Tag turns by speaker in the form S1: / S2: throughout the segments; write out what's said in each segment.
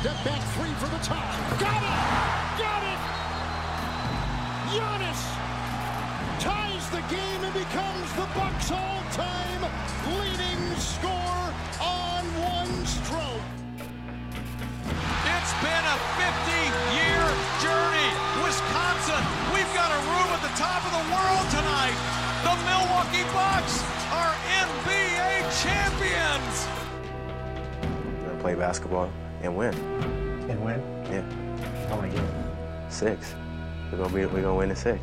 S1: Step back three for the tie. Got it! Got it! Giannis ties the game and becomes the Bucks all-time leading scorer on one stroke. It's been a 50-year journey. Wisconsin, we've got a room at the top of the world tonight. The Milwaukee Bucks are NBA champions.
S2: We're gonna play basketball and win.
S3: And win?
S2: Yeah,
S3: How many games?
S2: six. We're gonna be. We're gonna win in six.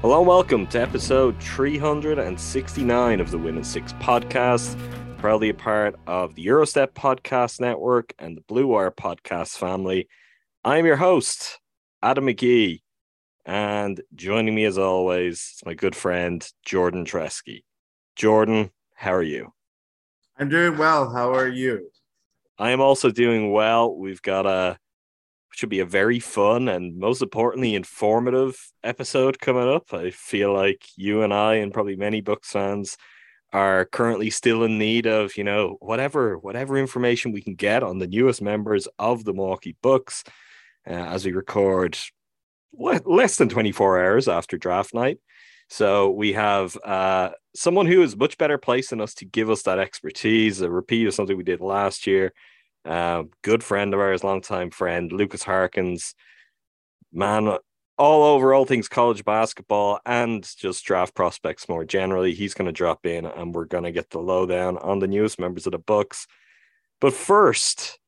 S4: Hello and welcome to episode 369 of the Win in Six podcast, proudly a part of the Gyro Step Podcast Network and the Blue Wire Podcast family. I'm your host, Adam McGee, and joining me as always is my good friend, Jordan Treske. Jordan, how are you?
S5: I'm doing well. How are you?
S4: I am also doing well. We've got a should be a very fun and most importantly informative episode coming up. I feel like you and I and probably many Bucks fans are currently still in need of, you know, whatever whatever information we can get on the newest members of the Milwaukee Bucks uh, as we record le- less than 24 hours after draft night. So we have uh, someone who is much better placed than us to give us that expertise, a repeat of something we did last year. Uh, good friend of ours, longtime friend, Lukas Harkins, man, all over all things college basketball and just draft prospects more generally. He's going to drop in and we're going to get the lowdown on the newest members of the Bucks. But first,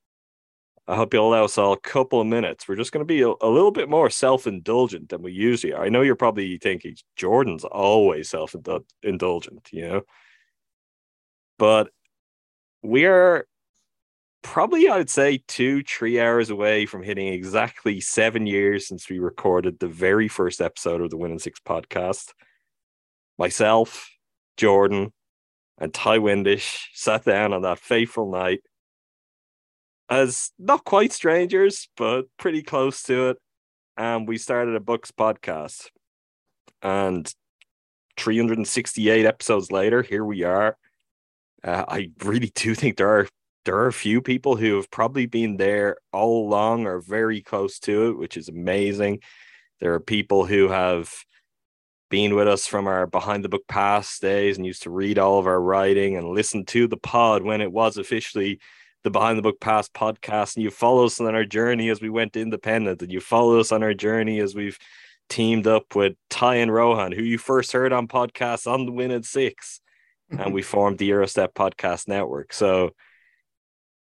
S4: I hope you'll allow us all a couple of minutes. We're just going to be a, a little bit more self indulgent than we usually are. I know you're probably thinking Jordan's always self indulgent, you know, but we are probably I'd say two, three hours away from hitting exactly seven years since we recorded the very first episode of the Win in Six podcast. Myself, Jordan, and Ti Windisch sat down on that fateful night as not quite strangers, but pretty close to it. And we started a Bucks podcast. And 368 episodes later, here we are. Uh, I really do think there are there are a few people who have probably been there all along or very close to it, which is amazing. There are people who have been with us from our behind the Buck Pass days and used to read all of our writing and listen to the pod when it was officially the behind the Buck Pass podcast. And you follow us on our journey as we went independent, and you follow us on our journey as we've teamed up with Ti and Rohan, who you first heard on podcasts on the Win in Six. and we formed the Gyro Step Podcast Network. So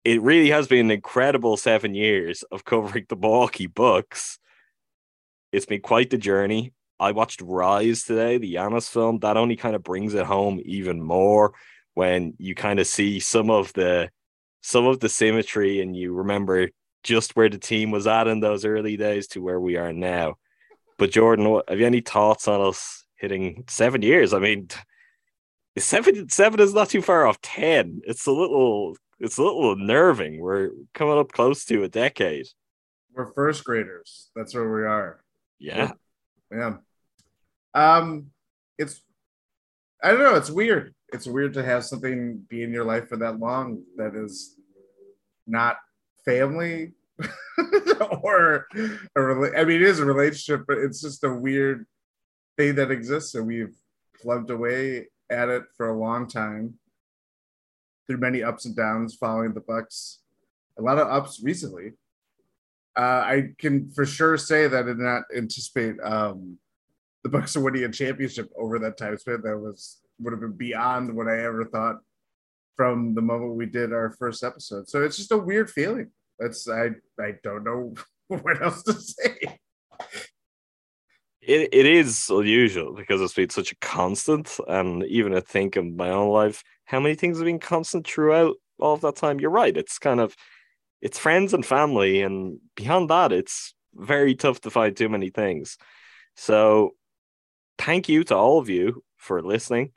S4: it really has been an incredible seven years of covering the Milwaukee Bucks. It's been quite the journey. I watched Rise today, the Giannis film. That only kind of brings it home even more when you kind of see some of the some of the symmetry and you remember just where the team was at in those early days to where we are now. But Jordan, what, have you any thoughts on us hitting seven years? I mean, seven seven is not too far off ten. It's a little it's a little unnerving. We're coming up close to a decade.
S5: We're first graders. That's where we are.
S4: Yeah.
S5: Yeah. Um, it's I don't know. It's weird. It's weird to have something be in your life for that long that is not family or a rela- I mean, it is a relationship, but it's just a weird thing that exists, and we've plugged away at it for a long time through many ups and downs following the Bucks. A lot of ups recently. Uh, I can for sure say that I did not anticipate um, the Bucks winning a championship over that time span. That was would have been beyond what I ever thought from the moment we did our first episode. So it's just a weird feeling. That's I I don't know what else to say.
S4: It it is unusual because it's been such a constant, and even I think in my own life, how many things have been constant throughout all of that time. You're right. It's kind of it's friends and family, and beyond that, it's very tough to find too many things. So, thank you to all of you for listening.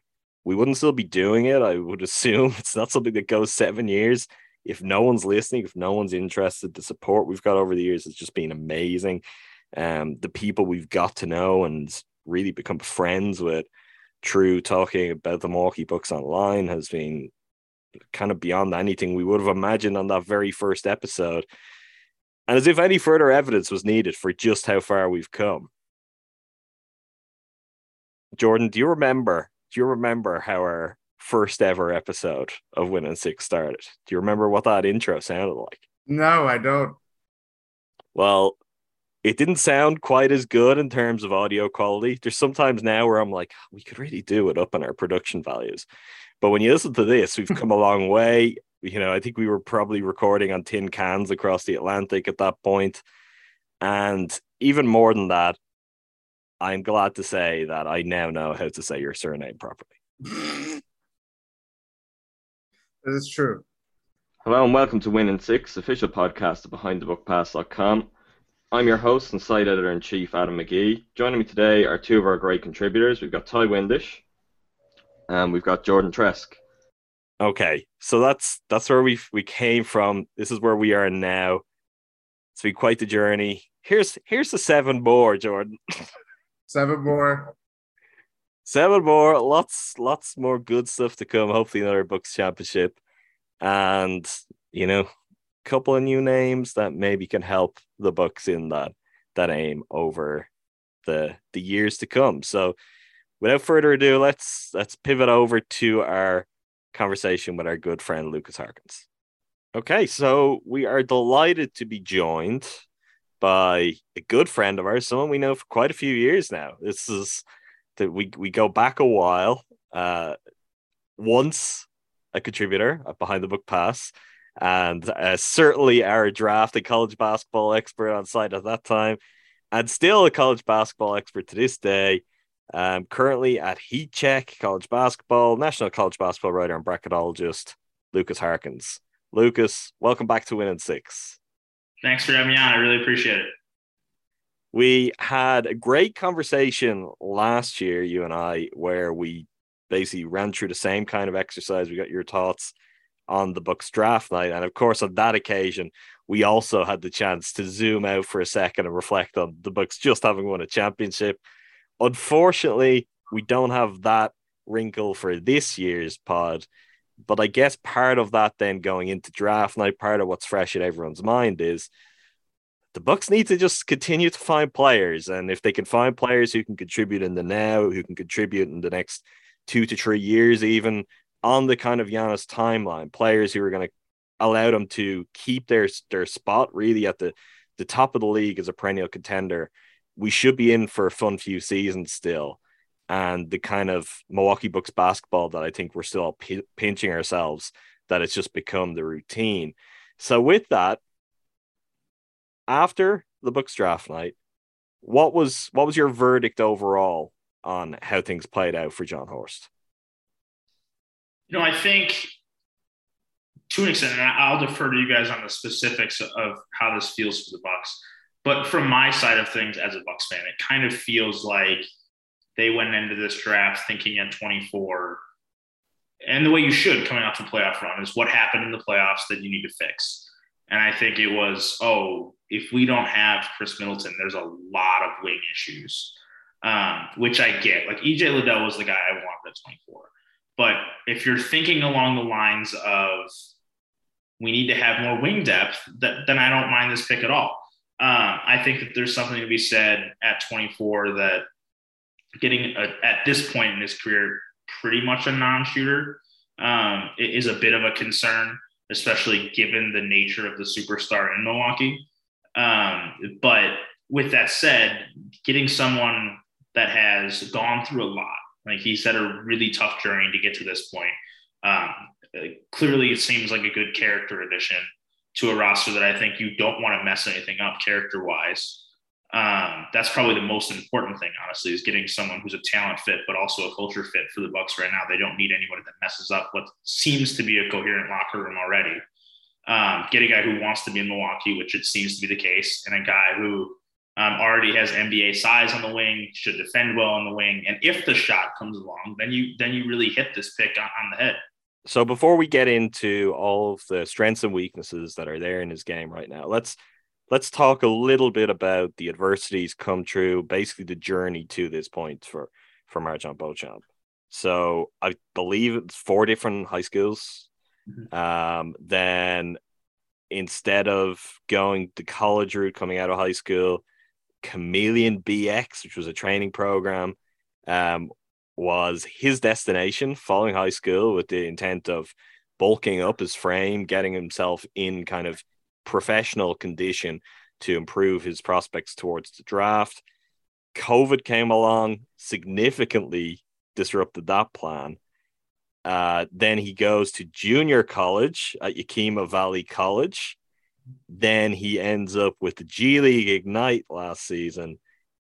S4: We wouldn't still be doing it. I would assume it's not something that goes seven years. If no one's listening, if no one's interested, the support we've got over the years has just been amazing. Um, the people we've got to know and really become friends with through talking about the Milwaukee Bucks online has been kind of beyond anything we would have imagined on that very first episode. And as if any further evidence was needed for just how far we've come. Jordan, do you remember? Do you remember how our first ever episode of Win in Six started? Do you remember what that intro sounded like?
S5: No, I don't.
S4: Well, it didn't sound quite as good in terms of audio quality. There's sometimes now where I'm like, we could really do it up on our production values. But when you listen to this, we've come a long way. You know, I think we were probably recording on tin cans across the Atlantic at that point. And even more than that, I'm glad to say that I now know how to say your surname properly.
S5: That is true.
S3: Hello and welcome to Win in Six, official podcast of BehindTheBuckPass.com. I'm your host and site editor in chief, Adam McGee. Joining me today are two of our great contributors. We've got Ti Windisch and we've got Jordan Tresk.
S4: Okay, so that's that's where we we came from. This is where we are now. It's been quite the journey. Here's here's the seven more, Jordan.
S5: Seven more.
S4: seven more. Lots lots more good stuff to come. Hopefully another Bucks championship, and you know, a couple of new names that maybe can help the Bucks in that that aim over the the years to come. So, without further ado, let's let's pivot over to our conversation with our good friend Lukas Harkins. Okay, so we are delighted to be joined by a good friend of ours, someone we know for quite a few years now. This is that we we go back a while. Uh, once a contributor at Behind the Buck Pass, and uh, certainly our draft and college basketball expert on site at that time, and still a college basketball expert to this day. Um, currently at Heat Check College Basketball, National College Basketball writer and bracketologist, Lukas Harkins. Lukas, welcome back to Win in Six.
S6: Thanks for having me on. I really appreciate it.
S4: We had a great conversation last year, you and I, where we basically ran through the same kind of exercise. We got your thoughts on the Bucks draft night. And of course, on that occasion, we also had the chance to zoom out for a second and reflect on the Bucks just having won a championship. Unfortunately, we don't have that wrinkle for this year's pod. But I guess part of that then going into draft night, part of what's fresh in everyone's mind is the Bucks need to just continue to find players. And if they can find players who can contribute in the now, who can contribute in the next two to three years, even on the kind of Giannis timeline, players who are going to allow them to keep their their spot really at the the top of the league as a perennial contender. We should be in for a fun few seasons still, and the kind of Milwaukee Bucks basketball that I think we're still p- pinching ourselves that it's just become the routine. So with that, after the Bucks draft night, what was what was your verdict overall on how things played out for Jon Horst?
S6: You know, I think to an extent, and I'll defer to you guys on the specifics of how this feels for the Bucks. But from my side of things as a Bucks fan, it kind of feels like they went into this draft thinking at 24, and the way you should coming off the playoff run is what happened in the playoffs that you need to fix. And I think it was, oh, if we don't have Khris Middleton, there's a lot of wing issues, um, which I get. Like EJ Liddell was the guy I wanted at 24. But if you're thinking along the lines of we need to have more wing depth, that, then I don't mind this pick at all. Um, I think that there's something to be said at 24 that getting a, at this point in his career pretty much a non-shooter um, is a bit of a concern, especially given the nature of the superstar in Milwaukee. Um, but with that said, getting someone that has gone through a lot, like he's had a really tough journey to get to this point. Um, clearly, it seems like a good character addition to a roster that I think you don't want to mess anything up character wise. Um, that's probably the most important thing, honestly, is getting someone who's a talent fit, but also a culture fit for the Bucks right now. They don't need anybody that messes up what seems to be a coherent locker room already. Um, get a guy who wants to be in Milwaukee, which it seems to be the case, and a guy who um, already has NBA size on the wing, should defend well on the wing, and if the shot comes along, then you then you really hit this pick on, on the head.
S4: So before we get into all of the strengths and weaknesses that are there in his game right now, let's let's talk a little bit about the adversities come true, basically the journey to this point for for MarJon Beauchamp. So I believe it's four different high schools. Mm-hmm. Um, then instead of going the college route coming out of high school, Chameleon BX, which was a training program, um, was his destination following high school with the intent of bulking up his frame, getting himself in kind of professional condition to improve his prospects towards the draft. COVID came along, significantly disrupted that plan. Uh, then he goes to junior college at Yakima Valley College. Then he ends up with the G League Ignite last season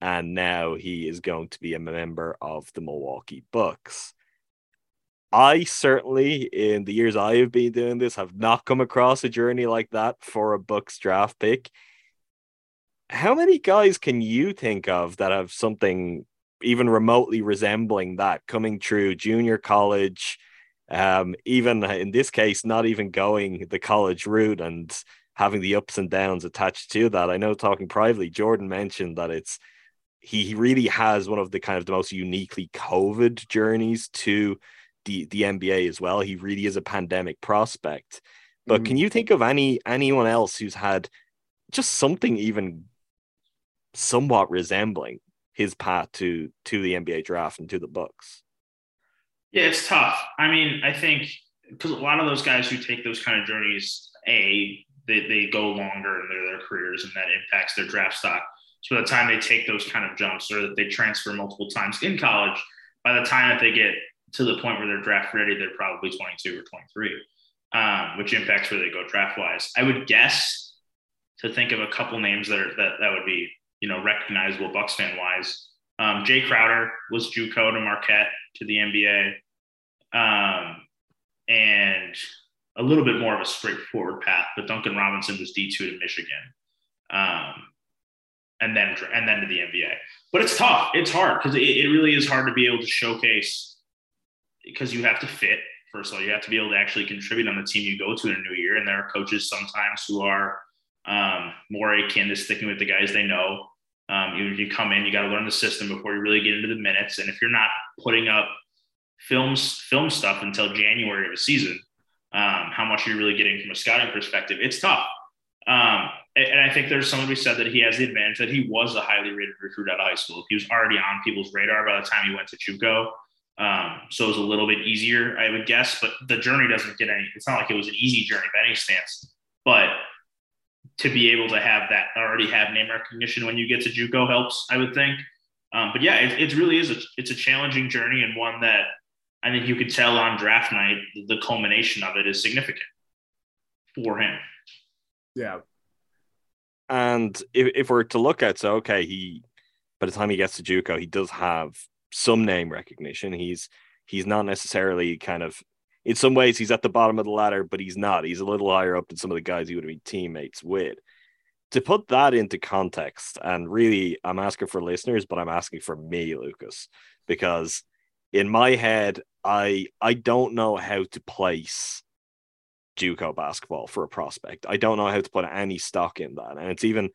S4: and now he is going to be a member of the Milwaukee Bucks. I certainly, in the years I have been doing this, have not come across a journey like that for a Bucks draft pick. How many guys can you think of that have something even remotely resembling that coming through junior college? Um, even in this case, not even going the college route and having the ups and downs attached to that. I know talking privately, Jordan mentioned that it's he really has one of the kind of the most uniquely COVID journeys to the, the NBA as well. He really is a pandemic prospect. But mm can you think of any anyone else who's had just something even somewhat resembling his path to to the NBA draft and to the Bucks?
S6: Yeah, it's tough. I mean, I think because a lot of those guys who take those kind of journeys, a they, they go longer in their, their careers and that impacts their draft stock. So by the time they take those kind of jumps or that they transfer multiple times in college, by the time that they get to the point where they're draft ready, they're probably 22 or 23, um, which impacts where they go draft wise. I would guess to think of a couple names that are that, that would be you know recognizable Bucks fan wise. Um, Jae Crowder was JUCO to Marquette to the NBA, um, and a little bit more of a straightforward path. But Duncan Robinson was D two to Michigan. Um, and then and then to the NBA. But it's tough. It's hard because it, it really is hard to be able to showcase because you have to fit. First of all, you have to be able to actually contribute on the team you go to in a new year. And there are coaches sometimes who are um, more akin to sticking with the guys they know. Um, you, you come in, you got to learn the system before you really get into the minutes. And if you're not putting up films, film stuff until January of a season, um, how much you're really getting from a scouting perspective, it's tough. Um, and I think there's who said that he has the advantage that he was a highly rated recruit out of high school. He was already on people's radar by the time he went to JUCO. Um, so it was a little bit easier, I would guess. But the journey doesn't get any. It's not like it was an easy journey by any stance. But to be able to have that already have name recognition when you get to JUCO helps, I would think. Um, but yeah, it, it really is. A, it's a challenging journey and one that I think you could tell on draft night. The culmination of it is significant for him.
S5: Yeah.
S4: And if, if we're to look at, so okay, he by the time he gets to JUCO, he does have some name recognition. He's he's not necessarily kind of in some ways he's at the bottom of the ladder, but he's not. He's a little higher up than some of the guys he would have been teammates with. To put that into context, and really, I'm asking for listeners, but I'm asking for me, Lukas, because in my head, I I don't know how to place JUCO basketball for a prospect. I don't know how to put any stock in that, and it's even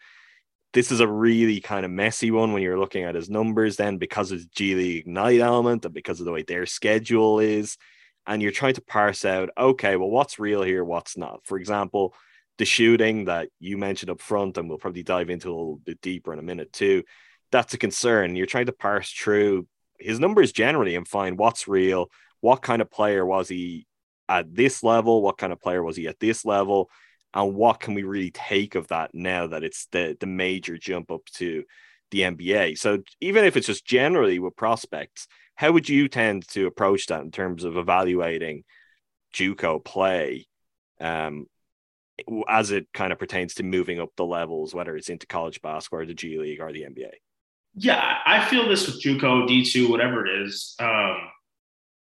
S4: this is a really kind of messy one when you're looking at his numbers then because of the G League Ignite element and because of the way their schedule is. And you're trying to parse out, okay, well, what's real here, what's not. For example, the shooting that you mentioned up front, and we'll probably dive into a little bit deeper in a minute too. That's a concern. You're trying to parse through his numbers generally and find what's real, what kind of player was he at this level, what kind of player was he at this level, and what can we really take of that now that it's the the major jump up to the NBA. So even if it's just generally with prospects, how would you tend to approach that in terms of evaluating JUCO play um, as it kind of pertains to moving up the levels, whether it's into college basketball or the G League or the NBA?
S6: Yeah, I feel this with JUCO, D2, whatever it is. Um,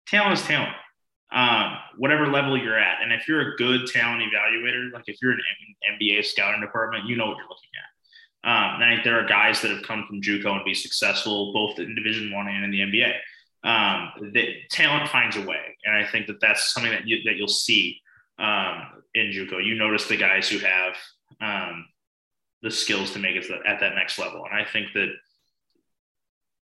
S6: talent is talent um, whatever level you're at. And if you're a good talent evaluator, like if you're an NBA scouting department, you know what you're looking at. Um, I think there are guys that have come from JUCO and be successful both in Division One and in the NBA. Um, that talent finds a way, and I think that that's something that you, that you'll see um, in JUCO. You notice the guys who have um, the skills to make it at that next level, and I think that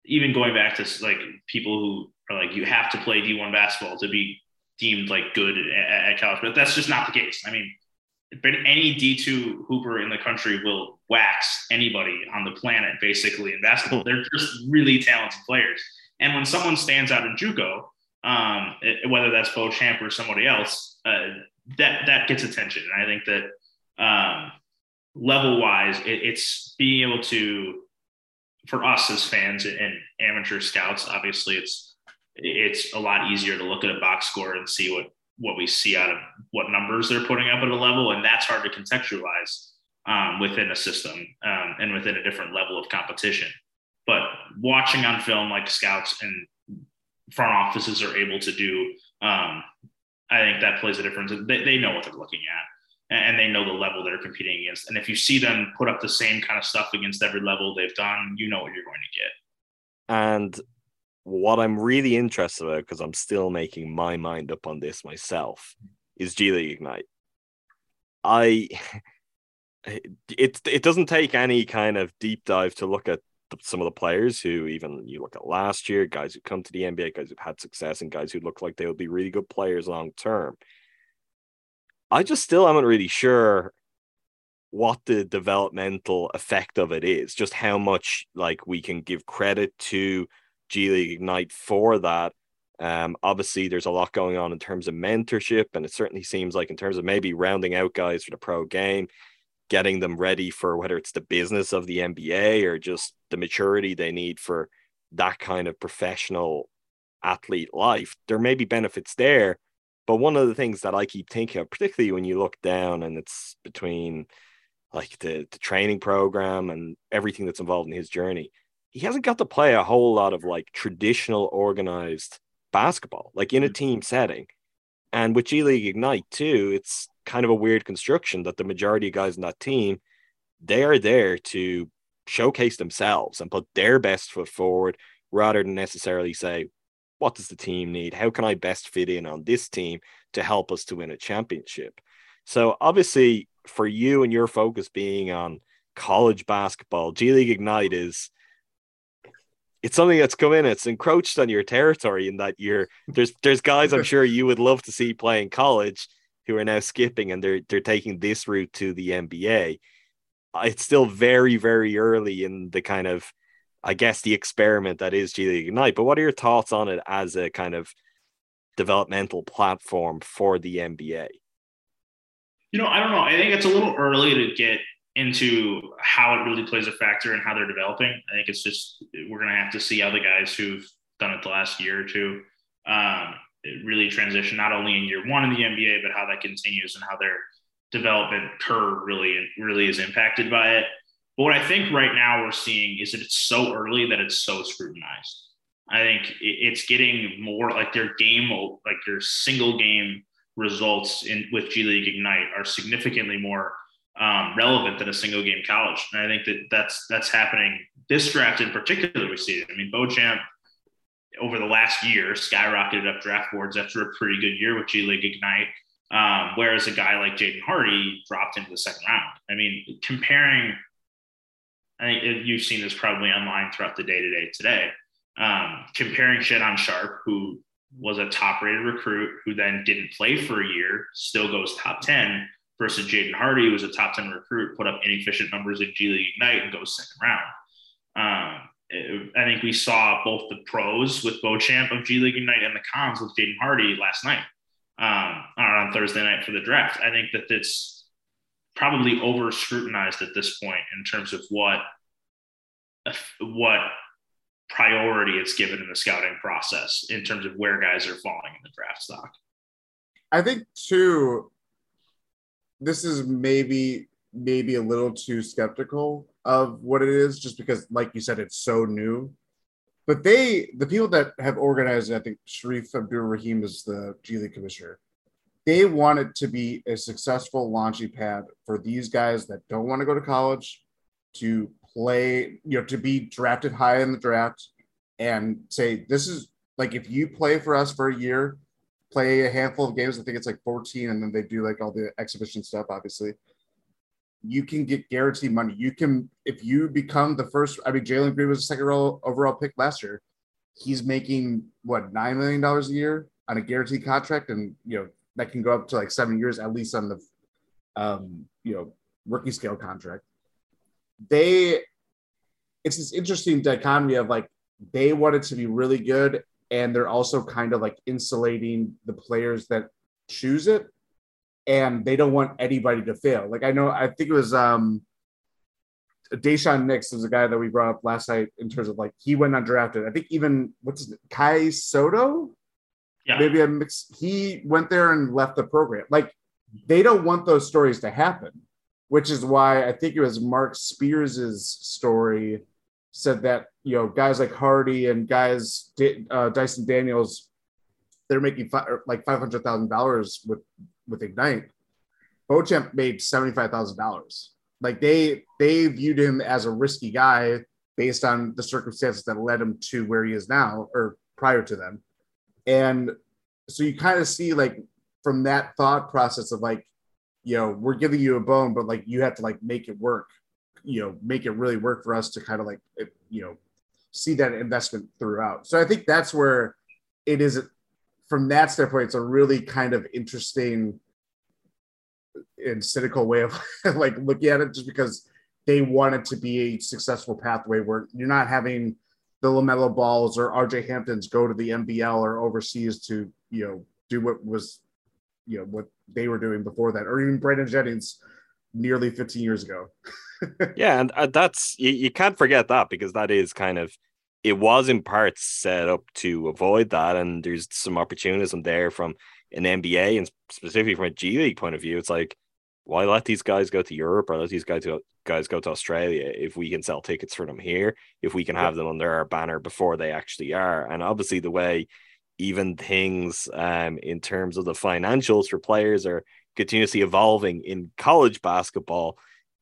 S6: even going back to like people who are like you have to play D1 basketball to be deemed like good at, at college, but that's just not the case. I mean, but any D2 hooper in the country will wax anybody on the planet basically in basketball. Hmm. They're just really talented players. And when someone stands out in JUCO, um, it, whether that's Beauchamp or somebody else, uh, that that gets attention. And I think that um, level wise, it, it's being able to, for us as fans and amateur scouts, obviously it's it's a lot easier to look at a box score and see what what we see out of what numbers they're putting up at a level, and that's hard to contextualize um, within a system um, and within a different level of competition. But watching on film, like scouts and front offices are able to do, um, I think that plays a difference. They, they know what they're looking at and they know the level they're competing against. And if you see them put up the same kind of stuff against every level they've done, you know what you're going to get.
S4: And what I'm really interested about, because I'm still making my mind up on this myself, is G League Ignite. I it it doesn't take any kind of deep dive to look at the, some of the players who even you look at last year, guys who come to the NBA, guys who've had success, and guys who look like they would be really good players long term. I just still haven't really sure what the developmental effect of it is, just how much like we can give credit to G League Ignite for that. Um, obviously, there's a lot going on in terms of mentorship, and it certainly seems like in terms of maybe rounding out guys for the pro game, getting them ready for whether it's the business of the NBA or just the maturity they need for that kind of professional athlete life. There may be benefits there, but one of the things that I keep thinking of, particularly when you look down and it's between like the, the training program and everything that's involved in his journey, he hasn't got to play a whole lot of like traditional organized basketball, like in a mm. team setting. And with G League Ignite too, it's kind of a weird construction that the majority of guys in that team, they are there to showcase themselves and put their best foot forward rather than necessarily say, what does the team need? How can I best fit in on this team to help us to win a championship? So obviously for you and your focus being on college basketball, G League Ignite is it's something that's come in it's encroached on your territory in that you're there's there's guys i'm sure you would love to see playing college who are now skipping and they're they're taking this route to the nba uh, it's still very very early in the kind of i guess the experiment that is g league ignite but what are your thoughts on it as a kind of developmental platform for the nba
S6: you know i don't know. I think it's a little early to get into how it really plays a factor and how they're developing. I think it's just we're going to have to see how the guys who've done it the last year or two um, really transition not only in year one in the NBA, but how that continues and how their development curve really really is impacted by it. But what I think right now we're seeing is that it's so early that it's so scrutinized. I think it's getting more like their game, like their single game results in with G League Ignite are significantly more um, relevant than a single game college. And I think that that's that's happening this draft in particular. We see it. I mean, Beauchamp over the last year skyrocketed up draft boards after a pretty good year with G League Ignite. Um, whereas a guy like Jaden Hardy dropped into the second round. I mean, comparing, I think you've seen this probably online throughout the day to day today. Um, comparing Shaedon Sharpe, who was a top rated recruit, who then didn't play for a year, still goes top 10, versus Jaden Hardy, who was a top 10 recruit, put up inefficient numbers in G League Ignite and goes second round. Um, I think we saw both the pros with Beauchamp of G League Ignite and the cons with Jaden Hardy last night um, on Thursday night for the draft. I think that it's probably over scrutinized at this point in terms of what what priority it's given in the scouting process in terms of where guys are falling in the draft stock.
S5: I think too. This is maybe maybe a little too skeptical of what it is, just because, like you said, it's so new. But they, the people that have organized, I think Shareef Abdur-Rahim is the G League commissioner. They want it to be a successful launching pad for these guys that don't want to go to college to play, you know, to be drafted high in the draft and say, this is like if you play for us for a year, play a handful of games. I think it's like 14, and then they do like all the exhibition stuff, obviously you can get guaranteed money. You can, if you become the first, I mean, Jalen Green was a second overall pick last year. He's making what, $9 million a year on a guaranteed contract. And, you know, that can go up to like seven years, at least on the, um, you know, rookie scale contract. They, it's this interesting dichotomy of like, they want it to be really good. And they're also kind of like insulating the players that choose it and they don't want anybody to fail. Like I know, I think it was um Daishen Nix was a guy that we brought up last night in terms of like he went undrafted. I think even what's? Kai Sotto, Yeah. Maybe a mix. He went there and left the program. Like they don't want those stories to happen, which is why I think it was Marc Spears's story said that you know guys like Hardy and guys uh, Dyson Daniels, they're making fi- like five hundred thousand dollars with with Ignite, Beauchamp made seventy five thousand dollars. Like they they viewed him as a risky guy based on the circumstances that led him to where he is now or prior to them, and so you kind of see like from that thought process of like, you know, we're giving you a bone, but like you have to like make it work, you know, make it really work for us to kind of like, you know, see that investment throughout. So I think that's where it is from that standpoint, it's a really kind of interesting and cynical way of like looking at it, just because they want it to be a successful pathway where you're not having the LaMelo Balls or RJ Hamptons go to the NBL or overseas to you know do what was you know what they were doing before that, or even Brandon Jennings nearly 15 years ago.
S4: yeah, and uh, that's you, you can't forget that because that is kind of it was in part set up to avoid that, and there's some opportunism there from an NBA and specifically from a G League point of view. It's like, why let these guys go to Europe or let these guys go guys go to Australia if we can sell tickets for them here, if we can have them under our banner before they actually are. And obviously the way even things um, in terms of the financials for players are continuously evolving in college basketball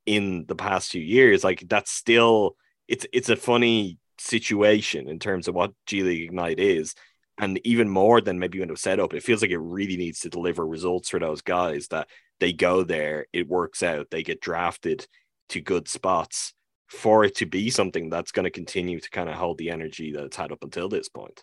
S4: in the past few years, like that's still it's it's a funny situation in terms of what G League Ignite is. And even more than maybe when it was set up, it feels like it really needs to deliver results for those guys that they go there, it works out, they get drafted to good spots for it to be something that's going to continue to kind of hold the energy that it's had up until this point.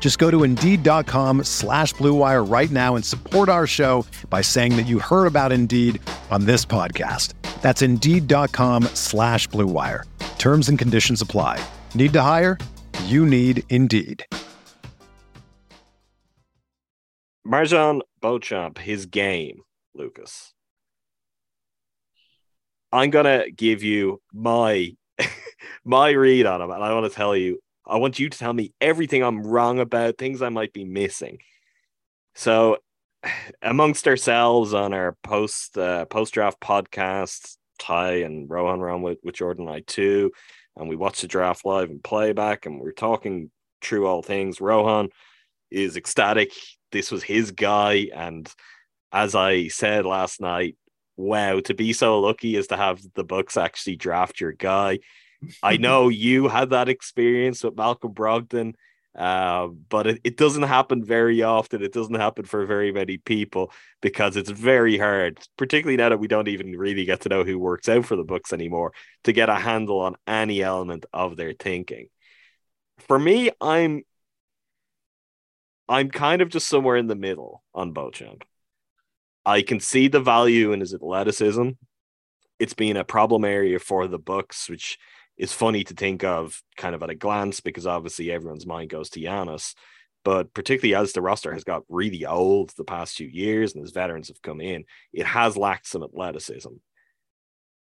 S7: Just go to Indeed.com slash BlueWire right now and support our show by saying that you heard about Indeed on this podcast. That's Indeed.com slash BlueWire. Terms and conditions apply. Need to hire? You need Indeed.
S4: MarJon Beauchamp, his game, Lukas. I'm gonna give you my my read on him, and I want to tell you. I want you to tell me everything I'm wrong about, things I might be missing. So, amongst ourselves on our post uh, post draft podcast, Ti and Rohan were on with, with Jordan and I too, and we watched the draft live and playback, and we are talking through all things. Rohan is ecstatic. This was his guy, and as I said last night, wow, to be so lucky as to have the Bucks actually draft your guy. I know you had that experience with Malcolm Brogdon, uh, but it, it doesn't happen very often. It doesn't happen for very many people because it's very hard, particularly now that we don't even really get to know who works out for the Bucks anymore, to get a handle on any element of their thinking. For me, I'm I'm kind of just somewhere in the middle on Beauchamp. I can see the value in his athleticism. It's been a problem area for the Bucks, which is funny to think of kind of at a glance because obviously everyone's mind goes to Giannis. But particularly as the roster has got really old the past few years and as veterans have come in, it has lacked some athleticism.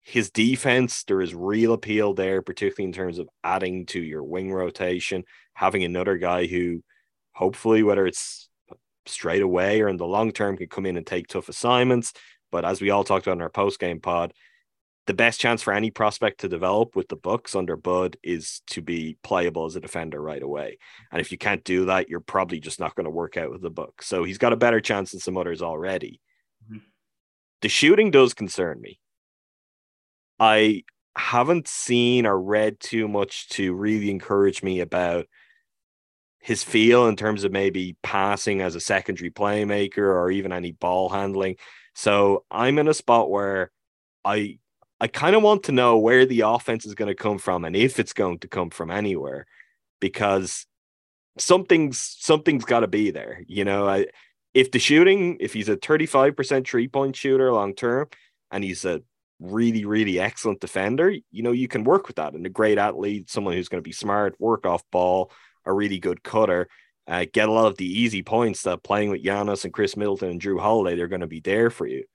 S4: His defense, there is real appeal there, particularly in terms of adding to your wing rotation, having another guy who hopefully, whether it's straight away or in the long term can come in and take tough assignments. But as we all talked about in our post game pod, the best chance for any prospect to develop with the Bucks under Bud is to be playable as a defender right away. And if you can't do that, you're probably just not going to work out with the Bucks. So he's got a better chance than some others already. Mm-hmm. The shooting does concern me. I haven't seen or read too much to really encourage me about his feel in terms of maybe passing as a secondary playmaker or even any ball handling. So I'm in a spot where I I kind of want to know where the offense is going to come from and if it's going to come from anywhere because something's something's got to be there. You know, I if the shooting, if he's a 35% three point shooter long term and he's a really, really excellent defender, you know, you can work with that and a great athlete, someone who's going to be smart, work off ball, a really good cutter, uh, get a lot of the easy points that playing with Giannis and Khris Middleton and Jrue Holiday, they're going to be there for you.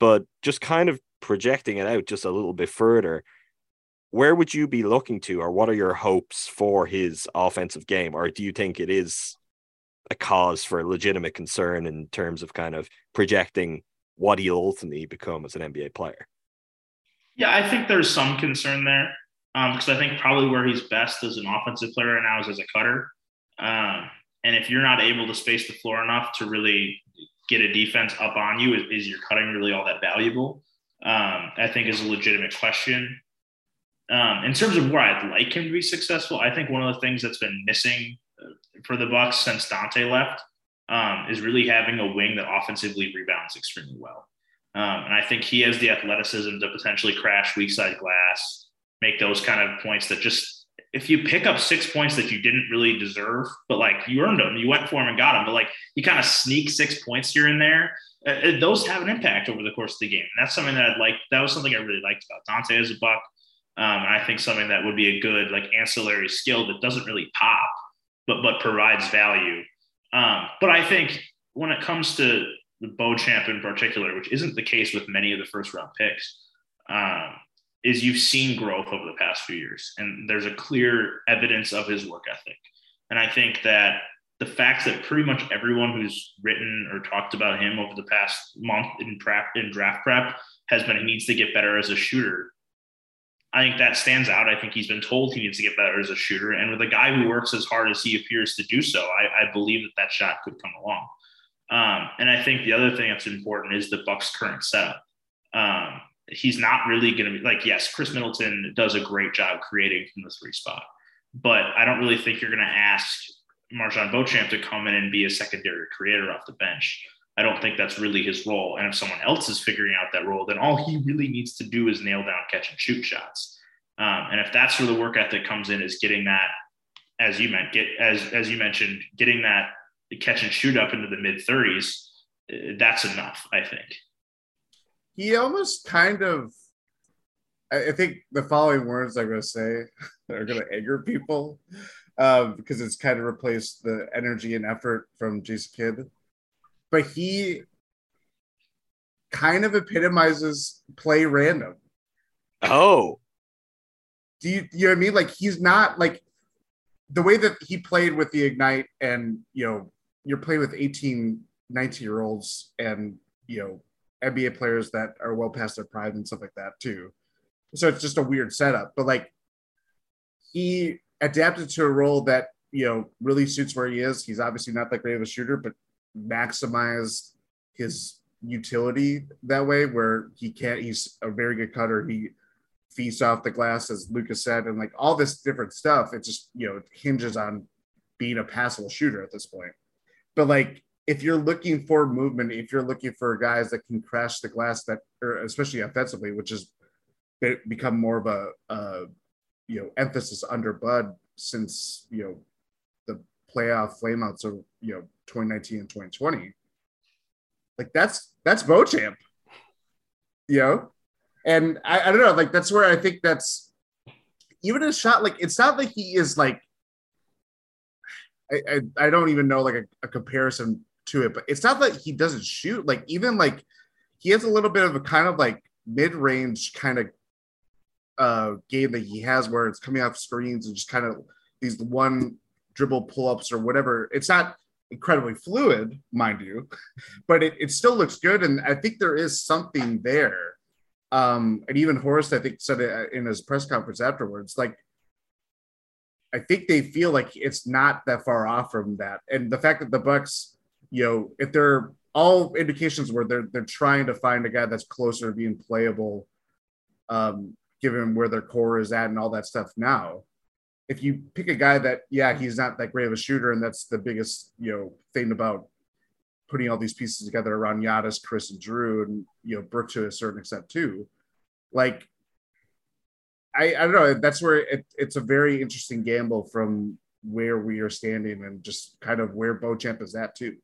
S4: But just kind of projecting it out just a little bit further, where would you be looking to, or what are your hopes for his offensive game? Or do you think it is a cause for legitimate concern in terms of kind of projecting what he'll ultimately become as an NBA player?
S6: Yeah, I think there's some concern there because um, I think probably where he's best as an offensive player right now is as a cutter. Um, and if you're not able to space the floor enough to really get a defense up on you, is, is your cutting really all that valuable? Um, I think is a legitimate question. Um, in terms of where I'd like him to be successful, I think one of the things that's been missing uh, for the Bucks since Donte left um, is really having a wing that offensively rebounds extremely well. Um, and I think he has the athleticism to potentially crash weak side glass, make those kind of points that just if you pick up six points that you didn't really deserve, but like you earned them, you went for them and got them, but like you kind of sneak six points here and there, uh, uh, those have an impact over the course of the game. And that's something that I'd like. That was something I really liked about Donte as a buck. Um, I think something that would be a good like ancillary skill that doesn't really pop, but but provides value. Um, but I think when it comes to the Beauchamp in particular, which isn't the case with many of the first round picks, um, is you've seen growth over the past few years, and there's a clear evidence of his work ethic. And I think that the fact that pretty much everyone who's written or talked about him over the past month in prep in draft prep has been he needs to get better as a shooter. I think that stands out. I think he's been told he needs to get better as a shooter, and with a guy who works as hard as he appears to do so, I, I believe that that shot could come along. Um, and I think the other thing that's important is the Bucks' current setup. Um, he's not really going to be like, yes, Khris Middleton does a great job creating from the three spot, but I don't really think you're going to ask MarJon Beauchamp to come in and be a secondary creator off the bench. I don't think that's really his role. And if someone else is figuring out that role, then all he really needs to do is nail down catch and shoot shots. Um, and if that's where the work ethic comes in, is getting that, as you meant, get as as you mentioned, getting that catch and shoot up into the mid 30s, uh, that's enough, I think.
S5: He almost kind of I think the following words I'm going to say are going to anger people um, because it's kind of replaced the energy and effort from Jason Kidd. But he kind of epitomizes play random.
S4: Oh,
S5: Do you, you know what I mean? Like he's not like the way that he played with the Ignite and, you know, you're playing with 18, 19 year olds and, you know, NBA players that are well past their prime and stuff like that too. So it's just a weird setup. But like he adapted to a role that you know really suits where he is. He's obviously not that great of a shooter, but maximized his utility that way where he can't he's a very good cutter. He feasts off the glass, as Lukas said, and like all this different stuff. It just you know hinges on being a passable shooter at this point. But like if you're looking for movement, if you're looking for guys that can crash the glass, that or especially offensively, which be- become more of a, uh you know emphasis under Bud since you know the playoff flameouts of you know 2019 and 2020. Like that's that's Beauchamp, you know, and I, I don't know, like that's where I think that's even a shot. Like it's not like he is like I I, I don't even know like a, a comparison to it, but it's not that he doesn't shoot. Like even like he has a little bit of a kind of like mid range kind of uh game that he has where it's coming off screens and just kind of these one dribble pull-ups or whatever. It's not incredibly fluid, mind you, but it, it still looks good. And I think there is something there. Um, and even Horst, I think, said it in his press conference afterwards, like I think they feel like it's not that far off from that. And the fact that the Bucks, you know, if they're all indications where they're they're trying to find a guy that's closer to being playable, um, given where their core is at and all that stuff now. If you pick a guy that, yeah, he's not that great of a shooter, and that's the biggest, you know, thing about putting all these pieces together around Giannis, Khris, and Jrue, and you know, Brook to a certain extent too. Like, I, I don't know. That's where it, it's a very interesting gamble from where we are standing and just kind of where Beauchamp is at too.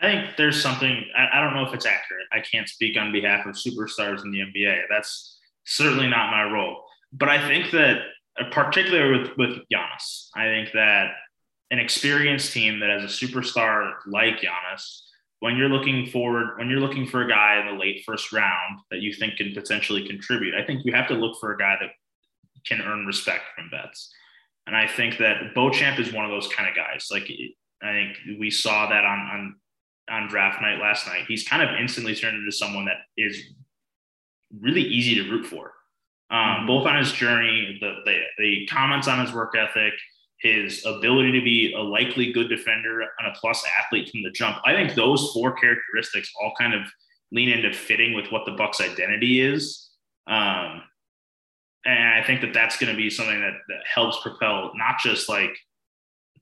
S6: I think there's something, I, I don't know if it's accurate. I can't speak on behalf of superstars in the NBA. That's certainly not my role. But I think that, uh, particularly with, with Giannis, I think that an experienced team that has a superstar like Giannis, when you're looking forward, when you're looking for a guy in the late first round that you think can potentially contribute, I think you have to look for a guy that can earn respect from vets. And I think that Beauchamp is one of those kind of guys. Like I think we saw that on on on draft night last night. He's kind of instantly turned into someone that is really easy to root for, um, both on his journey, the, the the comments on his work ethic, his ability to be a likely good defender and a plus athlete from the jump. I think those four characteristics all kind of lean into fitting with what the Bucks' identity is. Um, and I think that that's going to be something that, that helps propel not just like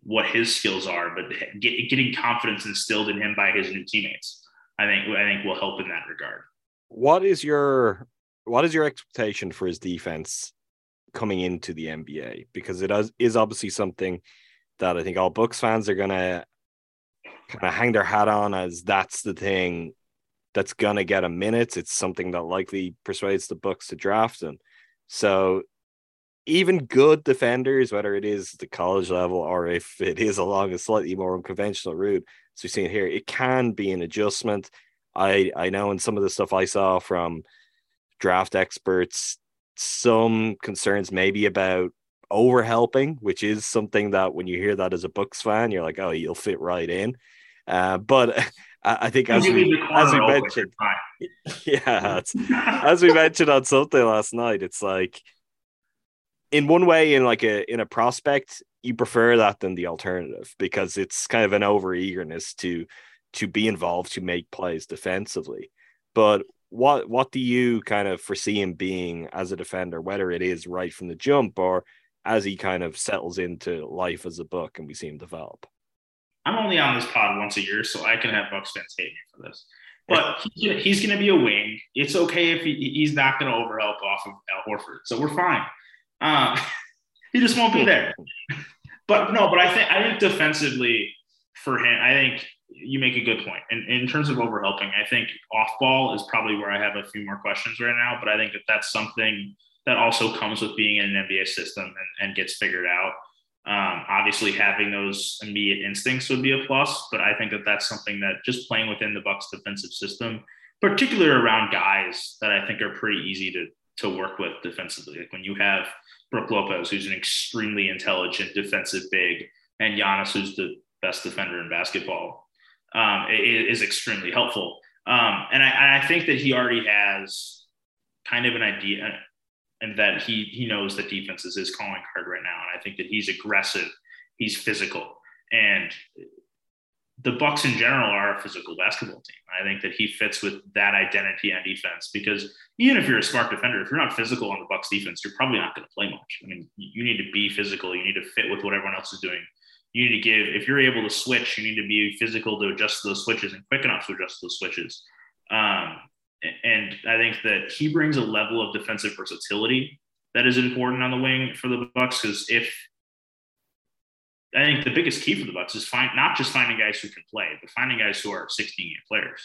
S6: what his skills are, but get, getting confidence instilled in him by his new teammates. I think I think will help in that regard.
S4: What is your what is your expectation for his defense coming into the NBA? Because it is, obviously something that I think all Bucks fans are gonna kind of hang their hat on as that's the thing that's gonna get a minutes. It's something that likely persuades the Bucks to draft him. So even good defenders, whether it is the college level or if it is along a slightly more unconventional route, as we've seen here, it can be an adjustment. I I know in some of the stuff I saw from draft experts, some concerns maybe about over helping, which is something that when you hear that as a Bucks fan, you're like, oh, you'll fit right in. Uh, but I, I think as we, as we mentioned, yeah, as we mentioned on something last night, it's like in one way, in like a in a prospect, you prefer that than the alternative because it's kind of an over eagerness to to be involved to make plays defensively. But what what do you kind of foresee him being as a defender, whether it is right from the jump or as he kind of settles into life as a Buck and we see him develop.
S6: I'm only on this pod once a year, so I can have Bucks fans hate me for this. But he's going to be a wing. It's okay if he, he's not going to overhelp off of Al Horford, so we're fine. Um, he just won't be there. But no, but I think I think defensively for him, I think you make a good point. And in terms of overhelping, I think off ball is probably where I have a few more questions right now. But I think that that's something that also comes with being in an NBA system and, and gets figured out. Um, obviously, having those immediate instincts would be a plus, but I think that that's something that just playing within the Bucks defensive system, particularly around guys that I think are pretty easy to to work with defensively. Like when you have Brook Lopez, who's an extremely intelligent defensive big, and Giannis, who's the best defender in basketball, um, is extremely helpful. Um, and I, I, think that he already has kind of an idea, and that he he knows that defense is his calling card right now. And I think that he's aggressive, he's physical, and the Bucks in general are a physical basketball team. I think that he fits with that identity on defense because even if you're a smart defender, if you're not physical on the Bucks defense, you're probably not going to play much. I mean, you need to be physical. You need to fit with what everyone else is doing. You need to give. If you're able to switch, you need to be physical to adjust those switches and quick enough to adjust those switches. Um, and I think that he brings a level of defensive versatility that is important on the wing for the Bucks. Because if I think the biggest key for the Bucks is find not just finding guys who can play, but finding guys who are 16 game players.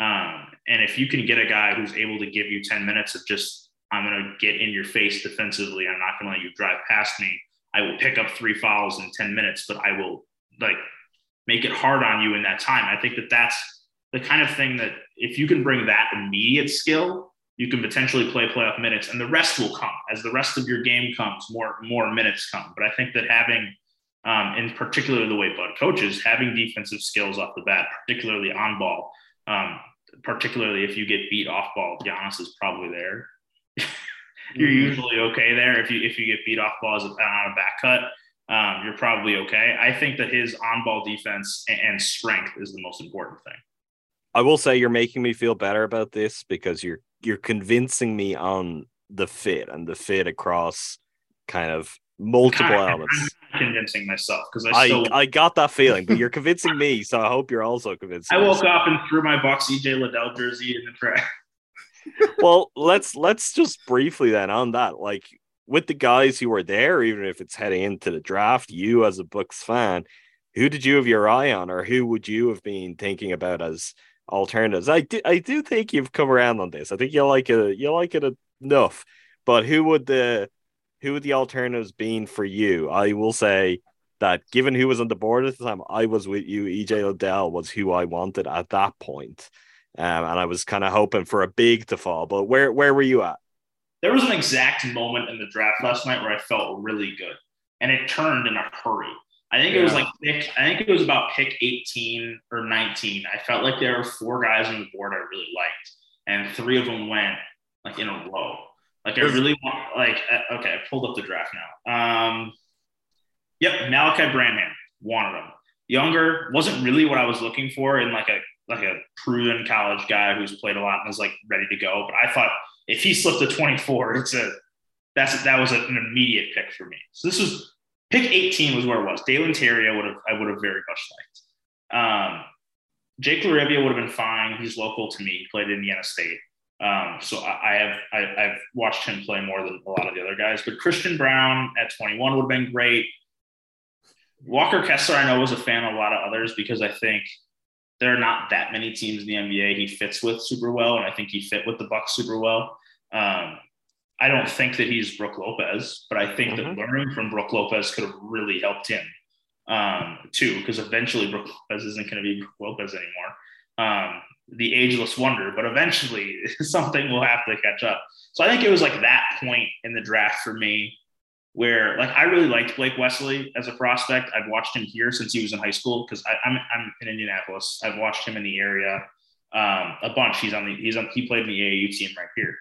S6: Um, and if you can get a guy who's able to give you 10 minutes of just, I'm going to get in your face defensively. I'm not going to let you drive past me. I will pick up three fouls in 10 minutes, but I will like make it hard on you in that time. I think that that's the kind of thing that if you can bring that immediate skill, you can potentially play playoff minutes and the rest will come as the rest of your game comes, more, more minutes come. But I think that having, um, in particular the way Bud coaches, having defensive skills off the bat, particularly on ball, um, particularly if you get beat off ball, Giannis is probably there. You're mm-hmm. usually okay there. If you if you get beat off balls on a back cut, um, you're probably okay. I think that his on ball defense and strength is the most important thing.
S4: I will say you're making me feel better about this because you're you're convincing me on the fit and the fit across kind of multiple elements.
S6: I'm convincing myself because I,
S4: still, I, I got that feeling, but you're convincing me, so I hope you're also convincing.
S6: I woke myself. up and threw my box EJ Liddell jersey in the trash.
S4: Well, let's let's just briefly then on that, like with the guys who were there, even if it's heading into the draft, you as a Bucks fan, who did you have your eye on, or who would you have been thinking about as alternatives? I do, I do think you've come around on this. I think you like it. You like it enough, but who would the who would the alternatives been for you? I will say that given who was on the board at the time, I was with you. EJ Liddell was who I wanted at that point. Um, and I was kind of hoping for a big to fall. But where where were you at?
S6: There was an exact moment in the draft last night where I felt really good, and it turned in a hurry. I think yeah. it was like pick. I think it was about pick 18 or 19. I felt like there were four guys on the board I really liked, and three of them went like in a row. Like I really want. Like uh, okay, I pulled up the draft now. Um, yep, Malaki Branham, wanted him. Younger wasn't really what I was looking for in like a like a proven college guy who's played a lot and is like ready to go. But I thought if he slipped to 24, it's a that's that was an immediate pick for me. So this was pick 18 was where it was. Dalen Terry, I would have I would have very much liked. Um, Jake LaRavia would have been fine. He's local to me. He played at Indiana State. Um, so I, I have I, have watched him play more than a lot of the other guys. But Christian Braun at 21 would have been great. Walker Kessler, I know, was a fan of a lot of others because I think there are not that many teams in the NBA he fits with super well, and I think he fit with the Bucks super well. Um, I don't think that he's Brook Lopez, but I think mm-hmm. that learning from Brook Lopez could have really helped him um, too, because eventually Brook Lopez isn't going to be Brook Lopez anymore. Um, the ageless wonder, but eventually something will have to catch up. So I think it was like that point in the draft for me where like I really liked Blake Wesley as a prospect. I've watched him here since he was in high school because I'm I'm in Indianapolis. I've watched him in the area um, a bunch. He's on the he's on he played in the AAU team right here.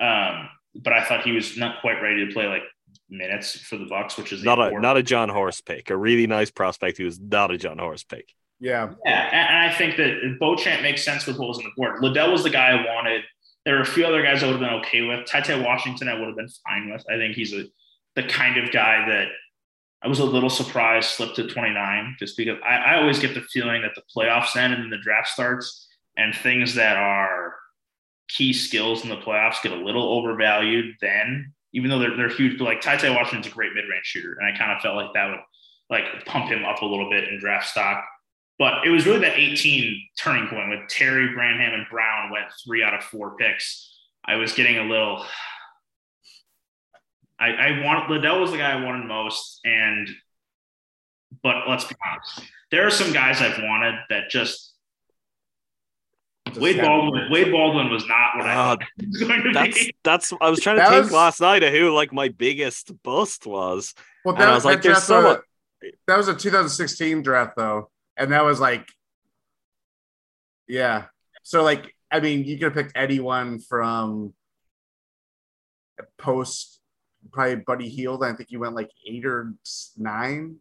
S6: Um, but I thought he was not quite ready to play like minutes for the Bucks, which is
S4: not a not a Jon Horst pick. A really nice prospect who was not a Jon Horst pick.
S5: Yeah,
S6: yeah, and I think that Beauchamp makes sense with what was on the board. Liddell was the guy I wanted. There were a few other guys I would have been okay with. TyTy Washington I would have been fine with. I think he's a the kind of guy that I was a little surprised slipped to 29 just because I, I always get the feeling that the playoffs end and then the draft starts and things that are key skills in the playoffs get a little overvalued then, even though they're, they're huge. But like TyTy Washington's a great mid range shooter. And I kind of felt like that would like pump him up a little bit in draft stock. But it was really that 18 turning point when Terry, Branham, and Braun went three out of four picks. I was getting a little. I, I want Liddell was the guy I wanted most, and but let's be honest, there are some guys I've wanted that just Wade Baldwin. Wade Baldwin was not what I thought he was going to
S4: That's
S6: be.
S4: that's I was trying to
S5: That
S4: think
S5: was-
S4: last night of who like my biggest bust was.
S5: Well,
S4: And I was like, there's so
S5: uh,
S4: much-
S5: that was a 2016 draft though, and that was like, yeah. So like, I mean, you could have picked anyone from post probably Buddy Hield. I think he went like eight or nine.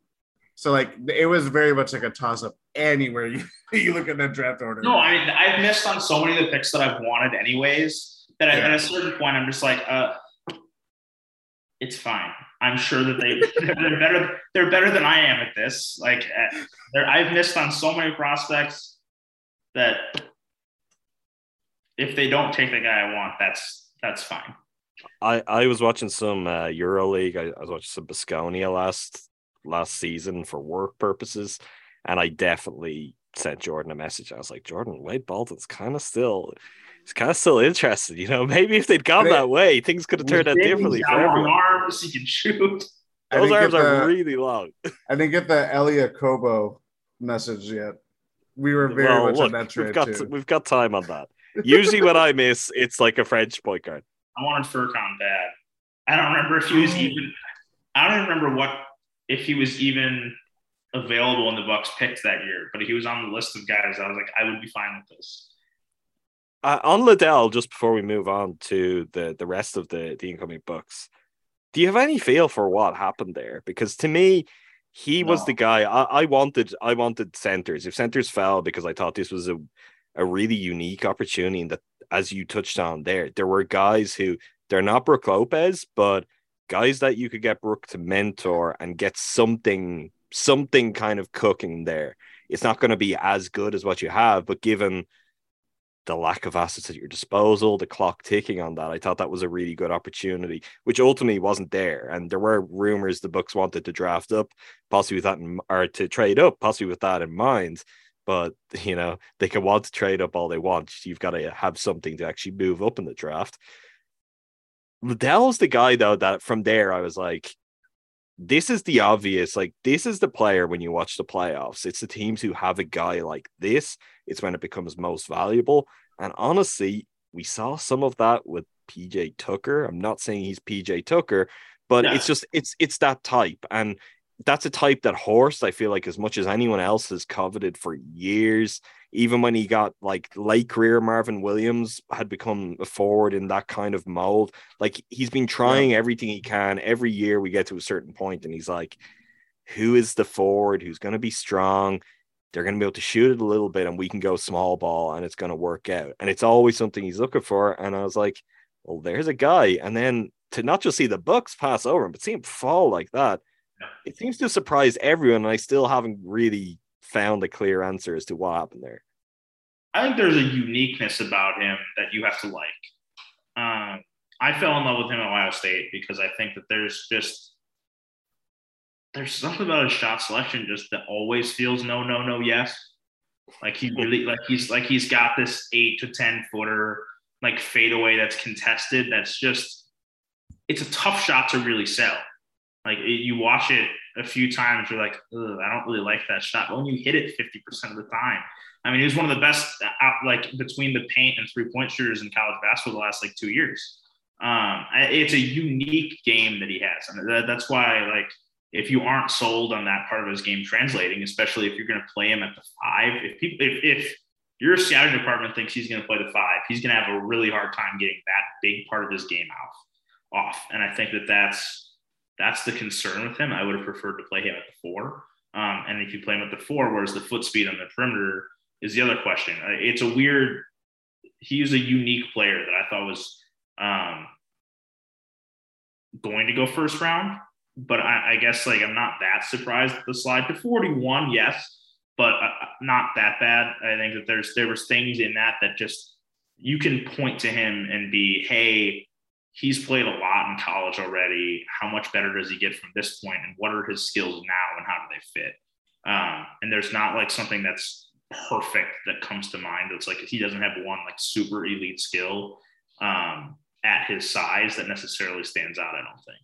S5: So like, it was very much like a toss up anywhere you, you look at that draft order.
S6: No, I mean I've missed on so many of the picks that I've wanted anyways. That
S5: Yeah.
S6: at a certain point I'm just like, uh, it's fine. I'm sure that they they're better. They're better than I am at this. Like uh, I've missed on so many prospects that if they don't take the guy I want, that's that's fine.
S4: I, I was watching some uh, EuroLeague. I, I was watching some Baskonia last last season for work purposes, and I definitely sent Jordan a message. I was like, Jordan, Wade Baldwin's kind of still, he's kind of still interested. You know, maybe if they'd gone that way, things could have turned out differently
S6: got
S4: for
S6: long
S4: everyone.
S6: arms. He can shoot.
S4: Those arms
S5: get
S4: are
S5: the-
S4: really long.
S5: I didn't get the Elie Okobo message yet. We were very
S4: well,
S5: much
S4: look,
S5: on that trade
S4: we've got
S5: too.
S4: we've got time on that. Usually, when I miss, it's like a French point guard.
S6: I wanted Furcon bad. I don't remember if he was even. I don't even remember what if he was even available in the Bucks picked that year, but he was on the list of guys. I was like, I would be fine with this.
S4: Uh, on Liddell, just before we move on to the the rest of the the incoming Bucks, do you have any feel for what happened there? Because to me, he was the guy I, I wanted. I wanted centers. If centers fell, because I thought this was a a really unique opportunity, and that as you touched on there, there were guys who they're not Brook Lopez, but guys that you could get Brooke to mentor and get something something kind of cooking there. It's not going to be as good as what you have, but given the lack of assets at your disposal, the clock ticking on that. I thought that was a really good opportunity, which ultimately wasn't there. And there were rumors the Bucks wanted to draft up, possibly with that in, or to trade up, possibly with that in mind. But you know, they can want to trade up all they want. You've got to have something to actually move up in the draft. Liddell's the guy though that from there I was like, this is the obvious, like this is the player when you watch the playoffs. It's the teams who have a guy like this. It's when it becomes most valuable. And honestly, we saw some of that with PJ Tucker. I'm not saying he's PJ Tucker, but
S6: Yeah.
S4: it's just it's it's that type. And that's a type that Horst, I feel like, as much as anyone else has coveted for years, even when he got like late career Marvin Williams had become a forward in that kind of mold. Like he's been trying everything he can. Every year we get to a certain point and he's like, who is the forward who's going to be strong? They're going to be able to shoot it a little bit and we can go small ball and it's going to work out. And it's always something he's looking for. And I was like, well, there's a guy. And then to not just see the Bucks pass over him, but see him fall like that, it seems to surprise everyone. And I still haven't really found a clear answer as to what happened there.
S6: I think there's a uniqueness about him that you have to like. Um, I fell in love with him at Ohio State because I think that there's just there's something about his shot selection just that always feels no, no, no, yes. Like he really like he's like he's got this eight to ten footer like fadeaway that's contested. That's just it's a tough shot to really sell. Like it, you watch it a few times, you're like, I don't really like that shot. But when you hit it 50% of the time, I mean, he was one of the best out like between the paint and three point shooters in college basketball the last like two years. Um, it's a unique game that he has, and that, that's why like if you aren't sold on that part of his game translating, especially if you're going to play him at the five, if people if, if your scouting department thinks he's going to play the five, he's going to have a really hard time getting that big part of his game off off. And I think that that's that's the concern with him. I would have preferred to play him at the four. Um, and if you play him at the four, whereas the foot speed on the perimeter is the other question. Uh, It's a weird. He is a unique player that I thought was um, going to go first round. But I, I guess like I'm not that surprised at the slide to 41. Yes, but uh, not that bad. I think that there's there was things in that that just you can point to him and be, hey, he's played a lot in college already. How much better does he get from this point, and what are his skills now, and how do they fit? Um, and there's not like something that's perfect that comes to mind. It's like he doesn't have one like super elite skill um, at his size that necessarily stands out. I don't think.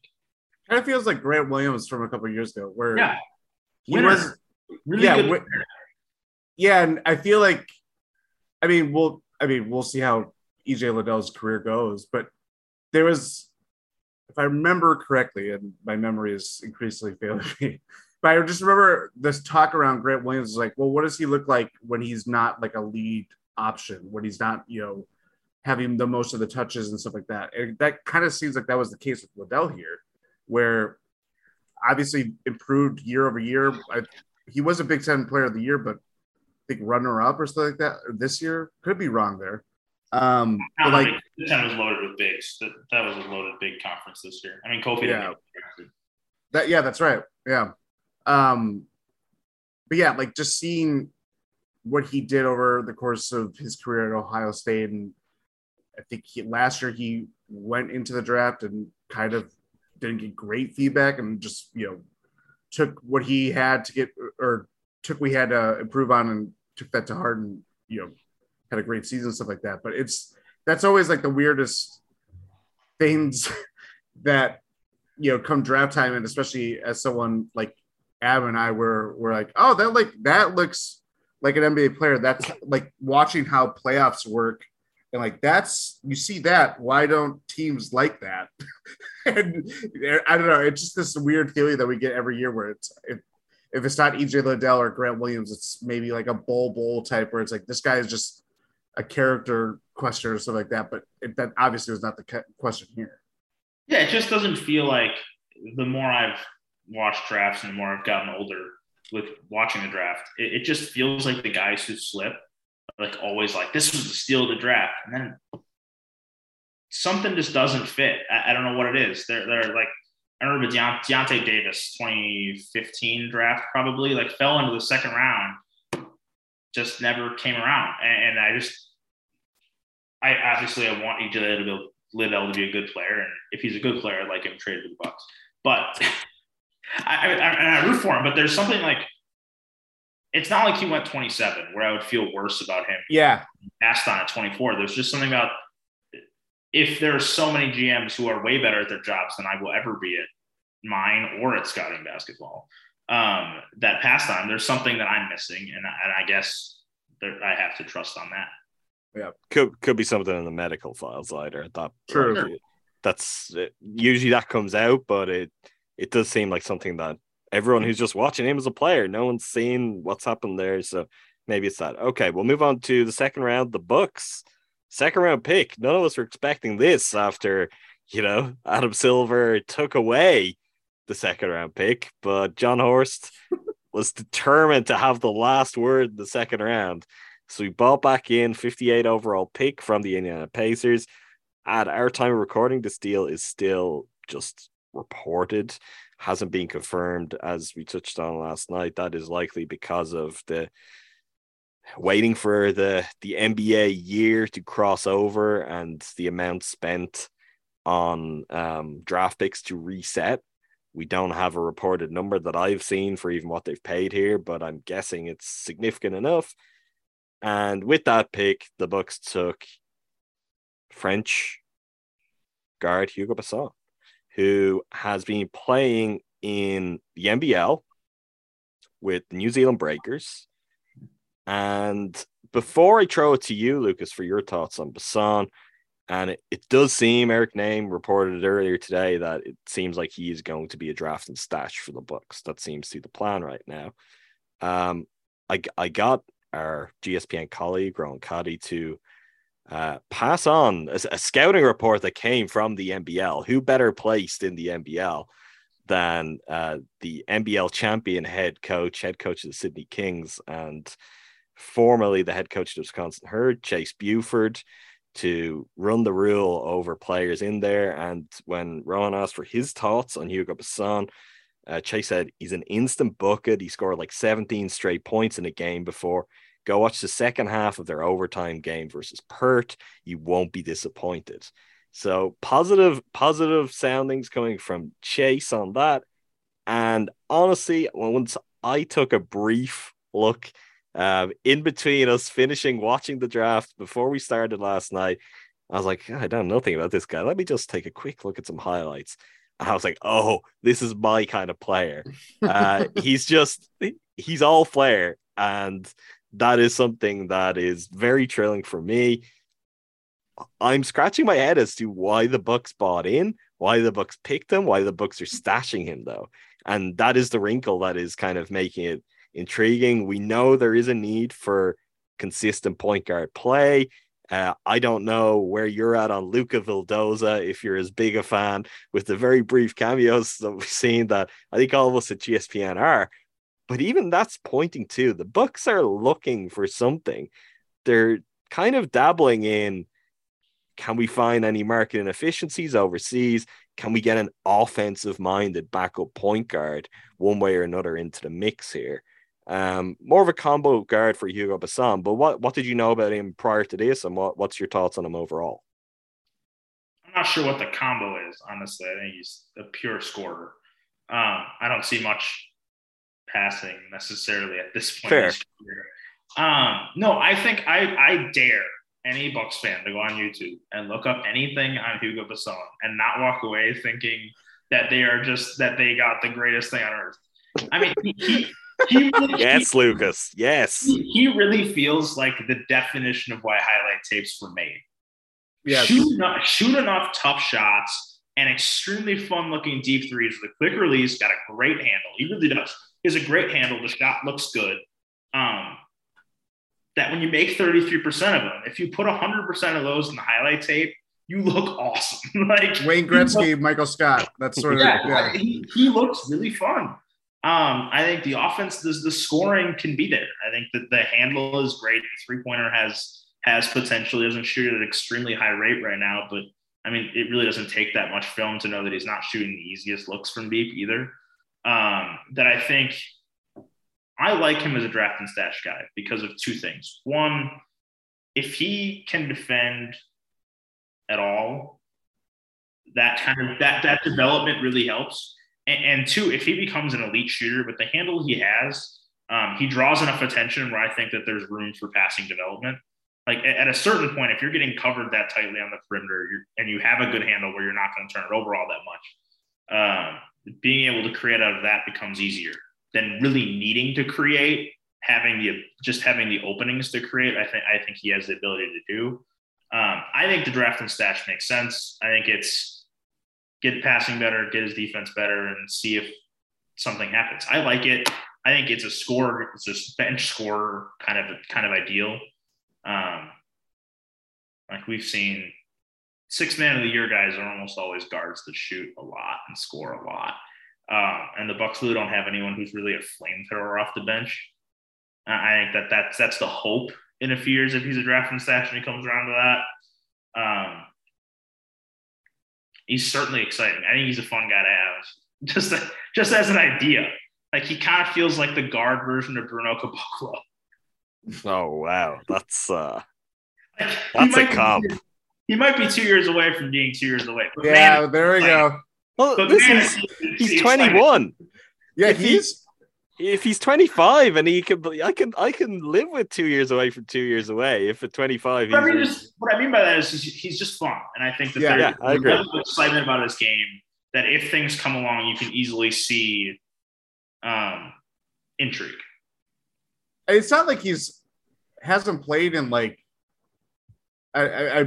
S5: Kind of feels like Grant Williams from a couple years ago, where
S6: Yeah,
S5: he
S6: Winner.
S5: was
S6: really
S5: yeah,
S6: good.
S5: yeah, and I feel like, I mean, we'll, I mean, we'll see how EJ Liddell's career goes, but there was, if I remember correctly, and my memory is increasingly failing me, but I just remember this talk around Grant Williams is like, well, what does he look like when he's not like a lead option, when he's not, you know, having the most of the touches and stuff like that. And that kind of seems like that was the case with Liddell here, where obviously improved year over year. I, he was a Big Ten Player of the Year, but I think runner up or something like that this year. Could be wrong there. Um, but like,
S6: the ten was loaded with bigs. That, that was a loaded big conference this year. I mean, Kofi.
S5: Yeah. that, yeah, that's right. Yeah. Um, but yeah, like just seeing what he did over the course of his career at Ohio State, and I think he last year he went into the draft and kind of didn't get great feedback, and just you know took what he had to get or took we had to improve on and took that to heart, and you know had a great season stuff like that. But it's that's always like the weirdest things that you know come draft time, and especially as someone like Ab and I were were like, oh, that like that looks like an NBA player. That's like watching how playoffs work. And like that's you see that. Why don't teams like that? and I don't know. It's just this weird feeling that we get every year where it's if, if it's not EJ Liddell or Grant Williams, it's maybe like a Bol Bol type where it's like this guy is just a character question or something like that. But it, that obviously was not the question here.
S6: Yeah, it just doesn't feel like the more I've watched drafts and the more I've gotten older with watching the draft, it, it just feels like the guys who slip, like always like this was the steal of the draft, and then something just doesn't fit. I, I don't know what it is. They're they're like I remember Deont- Deyonta Davis, 2015 draft, probably like fell into the second round, just never came around, and, and I just I obviously I want EJ Liddell Liddell to be a good player, and if he's a good player, I'd like him traded to the Bucks. But I, I, I, and I root for him. But there's something like it's not like he went 27, where I would feel worse about him
S5: Yeah,
S6: passed on at 24. There's just something about if there are so many GMs who are way better at their jobs than I will ever be at mine or at scouting basketball um, that passed on. There's something that I'm missing, and, I- and I guess there, I have to trust on that.
S4: Yeah, could could be something in the medical files either. That
S5: True.
S4: like, that's usually that comes out, but it it does seem like something that everyone who's just watching him as a player, no one's seen what's happened there. So maybe it's that. Okay, we'll move on to the second round. The Bucks. second round pick. None of us were expecting this after you know Adam Silver took away the second round pick, but Jon Horst was determined to have the last word in the second round. So we bought back in 58 overall pick from the Indiana Pacers. At our time of recording, this deal is still just reported, hasn't been confirmed as we touched on last night. That is likely because of the waiting for the the NBA year to cross over and the amount spent on um, draft picks to reset. We don't have a reported number that I've seen for even what they've paid here, but I'm guessing it's significant enough. And with that pick, the Bucks took French guard Hugo Besson, who has been playing in the NBL with the New Zealand Breakers. And before I throw it to you, Lukas, for your thoughts on Basson, and it, it does seem Eric Nehm reported earlier today that it seems like he is going to be a draft and stash for the Bucks. That seems to be the plan right now. Um, I I got our GSPN colleague Ron Cuddy to uh, pass on a, a scouting report that came from the NBL. Who better placed in the NBL than uh, the NBL champion head coach, head coach of the Sydney Kings, and formerly the head coach of Wisconsin Herd, Chase Buford, to run the rule over players in there. And when Rohan asked for his thoughts on Hugo Besson, uh, Chase said he's an instant bucket. He scored like 17 straight points in a game before. Go watch the second half of their overtime game versus Perth. You won't be disappointed. So positive, positive soundings coming from Chase on that. And honestly, once I took a brief look um, in between us finishing watching the draft before we started last night, I was like, I don't know nothing about this guy. Let me just take a quick look at some highlights. And I was like, oh, this is my kind of player. Uh, he's just, he's all flair. And that is something that is very thrilling for me. I'm scratching my head as to why the Bucks bought in, why the Bucks picked him, why the Bucks are stashing him though. And that is the wrinkle that is kind of making it intriguing. We know there is a need for consistent point guard play. Uh, I don't know where you're at on Luca Vildoza if you're as big a fan with the very brief cameos that we've seen that I think all of us at GSPN are. But even that's pointing to the Bucks are looking for something. They're kind of dabbling in can we find any market inefficiencies overseas? Can we get an offensive minded backup point guard one way or another into the mix here? Um, more of a combo guard for Hugo Besson. But what, what did you know about him prior to this, and what, what's your thoughts on him overall?
S6: I'm not sure what the combo is, honestly. I think he's a pure scorer. Um, I don't see much passing necessarily at this point.
S4: Fair.
S6: Um, no, I think I, I dare any Bucks fan to go on YouTube and look up anything on Hugo Besson and not walk away thinking that they are just that they got the greatest thing on earth. I mean, he, he really,
S4: yes,
S6: he,
S4: Lukas. Yes,
S6: he, he, really feels like the definition of why highlight tapes were made.
S5: Yeah,
S6: shoot enough, shoot enough tough shots and extremely fun looking deep threes with a quick release. Got a great handle. He really does. Has a great handle. The shot looks good. Um, that when you make 33% of them, if you put 100% of those in the highlight tape, you look awesome. like
S5: Wayne Gretzky, look, Michael Scott. That's sort of
S6: yeah. yeah. He, he looks really fun. Um, I think the offense, the, the scoring can be there. I think that the handle is great. The three pointer has has potential. He doesn't shoot at an extremely high rate right now, but I mean, it really doesn't take that much film to know that he's not shooting the easiest looks from deep either. Um, that I think I like him as a draft and stash guy because of two things. One, if he can defend at all, that kind of that that development really helps. And, and two, if he becomes an elite shooter with the handle he has, um, he draws enough attention where I think that there's room for passing development. Like at a certain point, if you're getting covered that tightly on the perimeter and you have a good handle where you're not going to turn it over all that much, um, being able to create out of that becomes easier than really needing to create. Having the just having the openings to create, I think I think he has the ability to do. Um, I think the draft and stash makes sense. I think it's get passing better, get his defense better, and see if something happens. I like it. I think it's a score, it's a bench score kind of kind of ideal. Um, like we've seen, six man of the year guys are almost always guards that shoot a lot and score a lot. Uh, and the Bucks really don't have anyone who's really a flamethrower off the bench. I think that that's that's the hope in a few years if he's a drafting stash and he comes around to that. Um, he's certainly exciting. I think he's a fun guy to have, just just as an idea. Like he kind of feels like the guard version of Bruno Caboclo.
S4: Oh wow, that's uh, like, that's a comp.
S6: Be, he might be two years away from being two years away.
S5: yeah, man, there we like, go.
S4: Well, but this is he's 21.
S5: Yeah, if he's
S4: if he's 25 and he can I can I can live with 2 years away from 2 years away if at 25
S6: what I mean just, what I mean by that is he's just fun and I think that
S4: yeah, there's yeah, I agree.
S6: excitement about his game that if things come along you can easily see um intrigue.
S5: It's not like he's hasn't played in like I I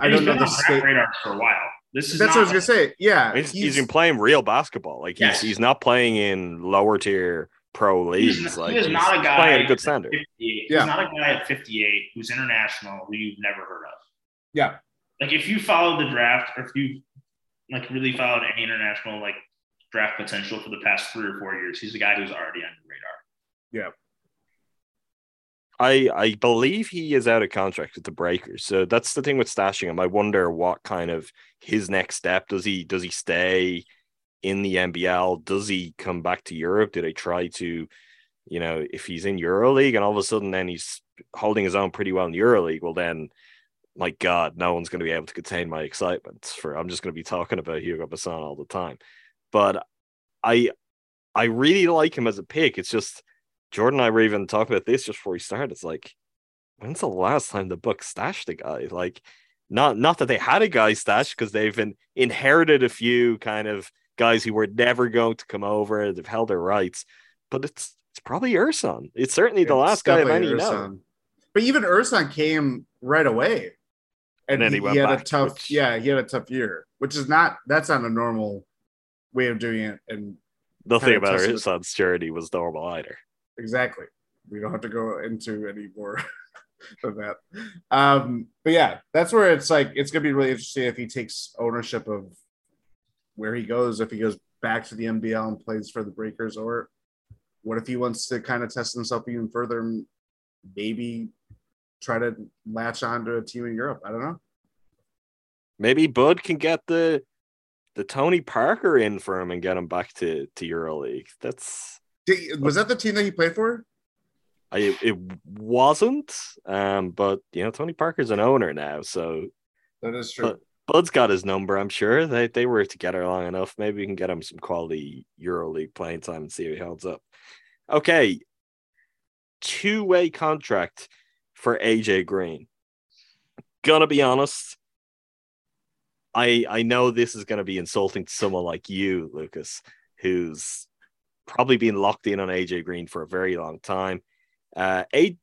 S5: I, I don't know the state
S6: radar for a while. This is
S5: that's what I was gonna say. Yeah,
S4: he's, he's been playing real basketball. Like he's he's not playing in lower tier pro leagues.
S6: He's,
S4: like
S6: he is not a guy
S4: playing at a good standard.
S6: He's yeah. not a guy at 58 who's international who you've never heard of.
S5: Yeah.
S6: Like if you followed the draft or if you like really followed any international like draft potential for the past three or four years, he's a guy who's already on your radar.
S5: Yeah.
S4: I I believe he is out of contract with the Breakers. So that's the thing with stashing him. I wonder what kind of his next step does he does he stay in the NBL? Does he come back to Europe? Do they try to, you know, if he's in EuroLeague and all of a sudden then he's holding his own pretty well in EuroLeague, well then my God, no one's going to be able to contain my excitement. For I'm just going to be talking about Hugo Besson all the time. But I I really like him as a pick. It's just Jordan and I were even talking about this just before we started. It's like, when's the last time the book stashed a guy? Like, not not that they had a guy stashed because they've been inherited a few kind of guys who were never going to come over. They've held their rights, but it's it's probably Ersan. It's certainly the
S5: It's
S4: last guy of any.
S5: Ersan. But even Ersan came right away.
S4: And
S5: And,
S4: then
S5: he,
S4: he went
S5: he had a tough
S4: which-
S5: yeah, he had a tough year, which is not that's not a normal way of doing it. And
S4: Nothing about Ersan's journey was normal either.
S5: Exactly. We don't have to go into any more of that. Um, but yeah, that's where it's like it's gonna be really interesting if he takes ownership of where he goes, if he goes back to the NBL and plays for the Breakers, or what if he wants to kind of test himself even further and maybe try to latch on to a team in Europe. I don't know.
S4: Maybe Bud can get the the Tony Parker in for him and get him back to to EuroLeague. That's
S5: Did, was that the team that he played for?
S4: I it wasn't, um, but you know Tony Parker's an owner now, so
S5: That is true.
S4: But- Bud's got his number. I'm sure they they were together long enough. Maybe we can get him some quality EuroLeague playing time and see how he holds up. Okay, two way contract for AJ Green. Gonna be honest. I I know this is gonna be insulting to someone like you, Lukas, who's probably been locked in on AJ Green for a very long time. Uh, A-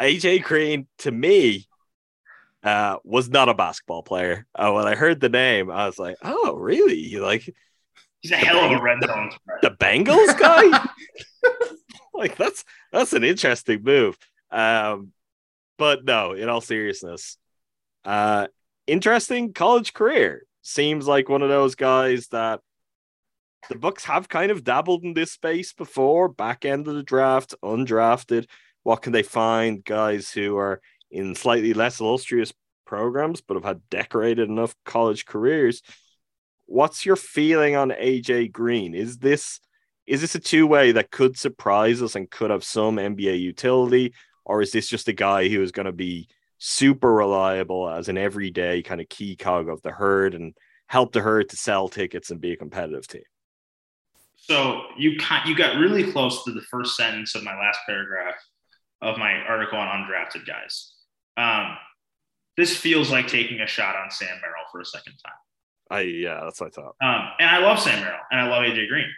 S4: AJ Green to me uh, was not a basketball player. Uh, when I heard the name, I was like, "Oh, really? You like
S6: He's a hell of a red zone threat.
S4: the Bengals guy?" like that's that's an interesting move. Um, but no, in all seriousness, uh, interesting college career. Seems like one of those guys that the Bucks have kind of dabbled in this space before. Back end of the draft, undrafted. What can they find? Guys who are in slightly less illustrious programs, but have had decorated enough college careers. What's your feeling on AJ Green? Is this is this a two way that could surprise us and could have some NBA utility, or is this just a guy who is going to be super reliable as an everyday kind of key cog of the herd and help the herd to sell tickets and be a competitive team?
S6: So you you got really close to the first sentence of my last paragraph of my article on undrafted guys. Um, this feels like taking a shot on Sam Merrill for a second time.
S4: I yeah, that's what I thought.
S6: Um, and I love Sam Merrill and I love AJ Green.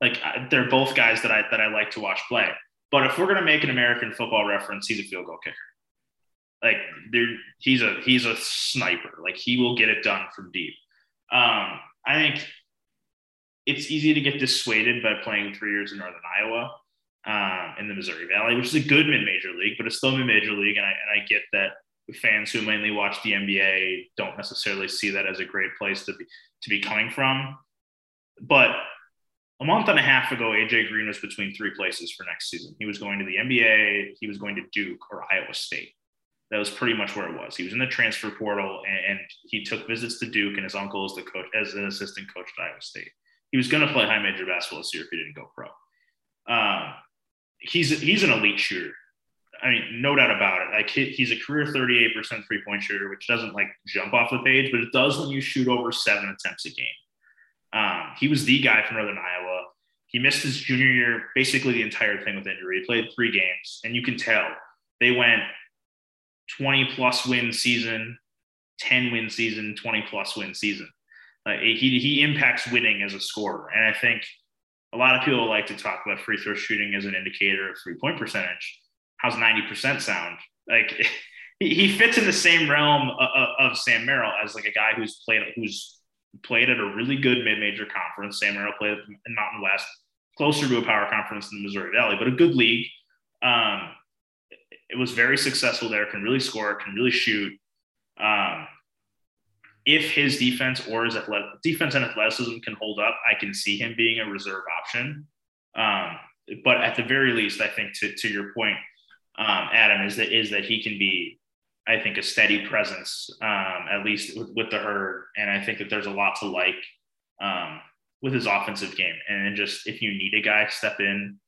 S6: Like I- they're both guys that I that I like to watch play. But if we're gonna make an American football reference, he's a field goal kicker. Like there, he's a he's a sniper. Like he will get it done from deep. Um, I think it's easy to get dissuaded by playing three years in Northern Iowa um, in the Missouri Valley, which is a good mid-major league, but it's still mid-major league, and I and I get that fans who mainly watch the NBA don't necessarily see that as a great place to be to be coming from. But a month and a half ago, AJ Green was between three places for next season. He was going to the NBA, he was going to Duke or Iowa State. That was pretty much where it was. He was in the transfer portal, and, and he took visits to Duke, and his uncle is the coach as an assistant coach at Iowa State. He was going to play high major basketball this year if he didn't go pro. Um, he's he's an elite shooter. I mean, no doubt about it. Like he, he's a career 38% three point shooter, which doesn't like jump off the page, but it does when you shoot over seven attempts a game. Um, he was the guy from Northern Iowa. He missed his junior year, basically the entire thing with injury. He played three games, and you can tell they went 20 plus win season, 10 win season, 20 plus win season. Like he, he impacts winning as a scorer. And I think a lot of people like to talk about free throw shooting as an indicator of three point percentage. How's 90% sound? Like he fits in the same realm of, of Sam Merrill as like a guy who's played, who's played at a really good mid-major conference. Sam Merrill played in Mountain West, closer to a power conference in the Missouri Valley, but a good league. Um, it was very successful there. Can really score. Can really shoot. Um, if his defense or his athletic, defense and athleticism can hold up, I can see him being a reserve option. Um, but at the very least, I think to, to your point, um, Adam, is that is that he can be, I think, a steady presence, um, at least with, with, the herd, and I think that there's a lot to like um, with his offensive game, and just if you need a guy step in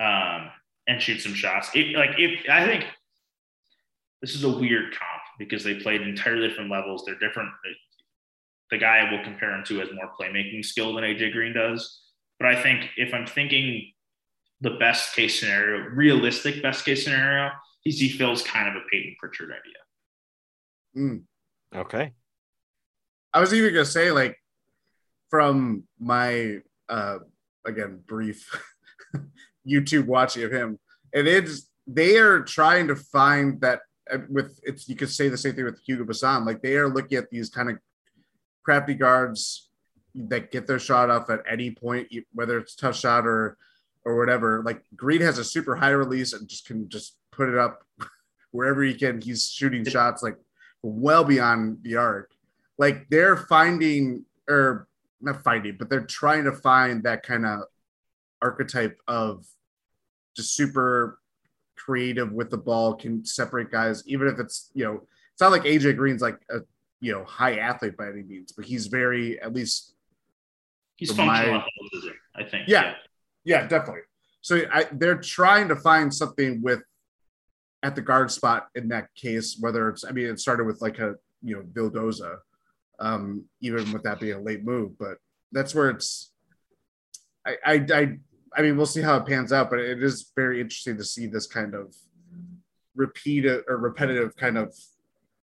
S6: um, and shoot some shots, it, like if I think this is a weird comp because they played entirely different levels. They're different. The guy I will compare him to has more playmaking skill than AJ Green does. But I think if I'm thinking the best case scenario, realistic best case scenario, he feels kind of a Payton Pritchard idea.
S5: Mm.
S4: Okay.
S5: I was even gonna say, like, from my uh again brief YouTube watching of him, and it is they are trying to find that Uh, with it's you could say the same thing with Hugo Besson. Like they are looking at these kind of crafty guards that get their shot off at any point, whether it's tough shot or or whatever. Like Green has a super high release and just can just put it up wherever he can. He's shooting shots like well beyond the arc. Like they're finding or not finding, but they're trying to find that kind of archetype of just super creative with the ball, can separate guys, even if it's you know, it's not like AJ Green's like a you know high athlete by any means, but he's very at least
S6: he's functional. My, I think.
S5: Yeah, yeah, yeah, definitely. So I, they're trying to find something with at the guard spot in that case, whether it's I mean it started with like a you know Vildoza, um, even with that being a late move, but that's where it's I, I, I I mean, we'll see how it pans out, but it is very interesting to see this kind of repeated or repetitive kind of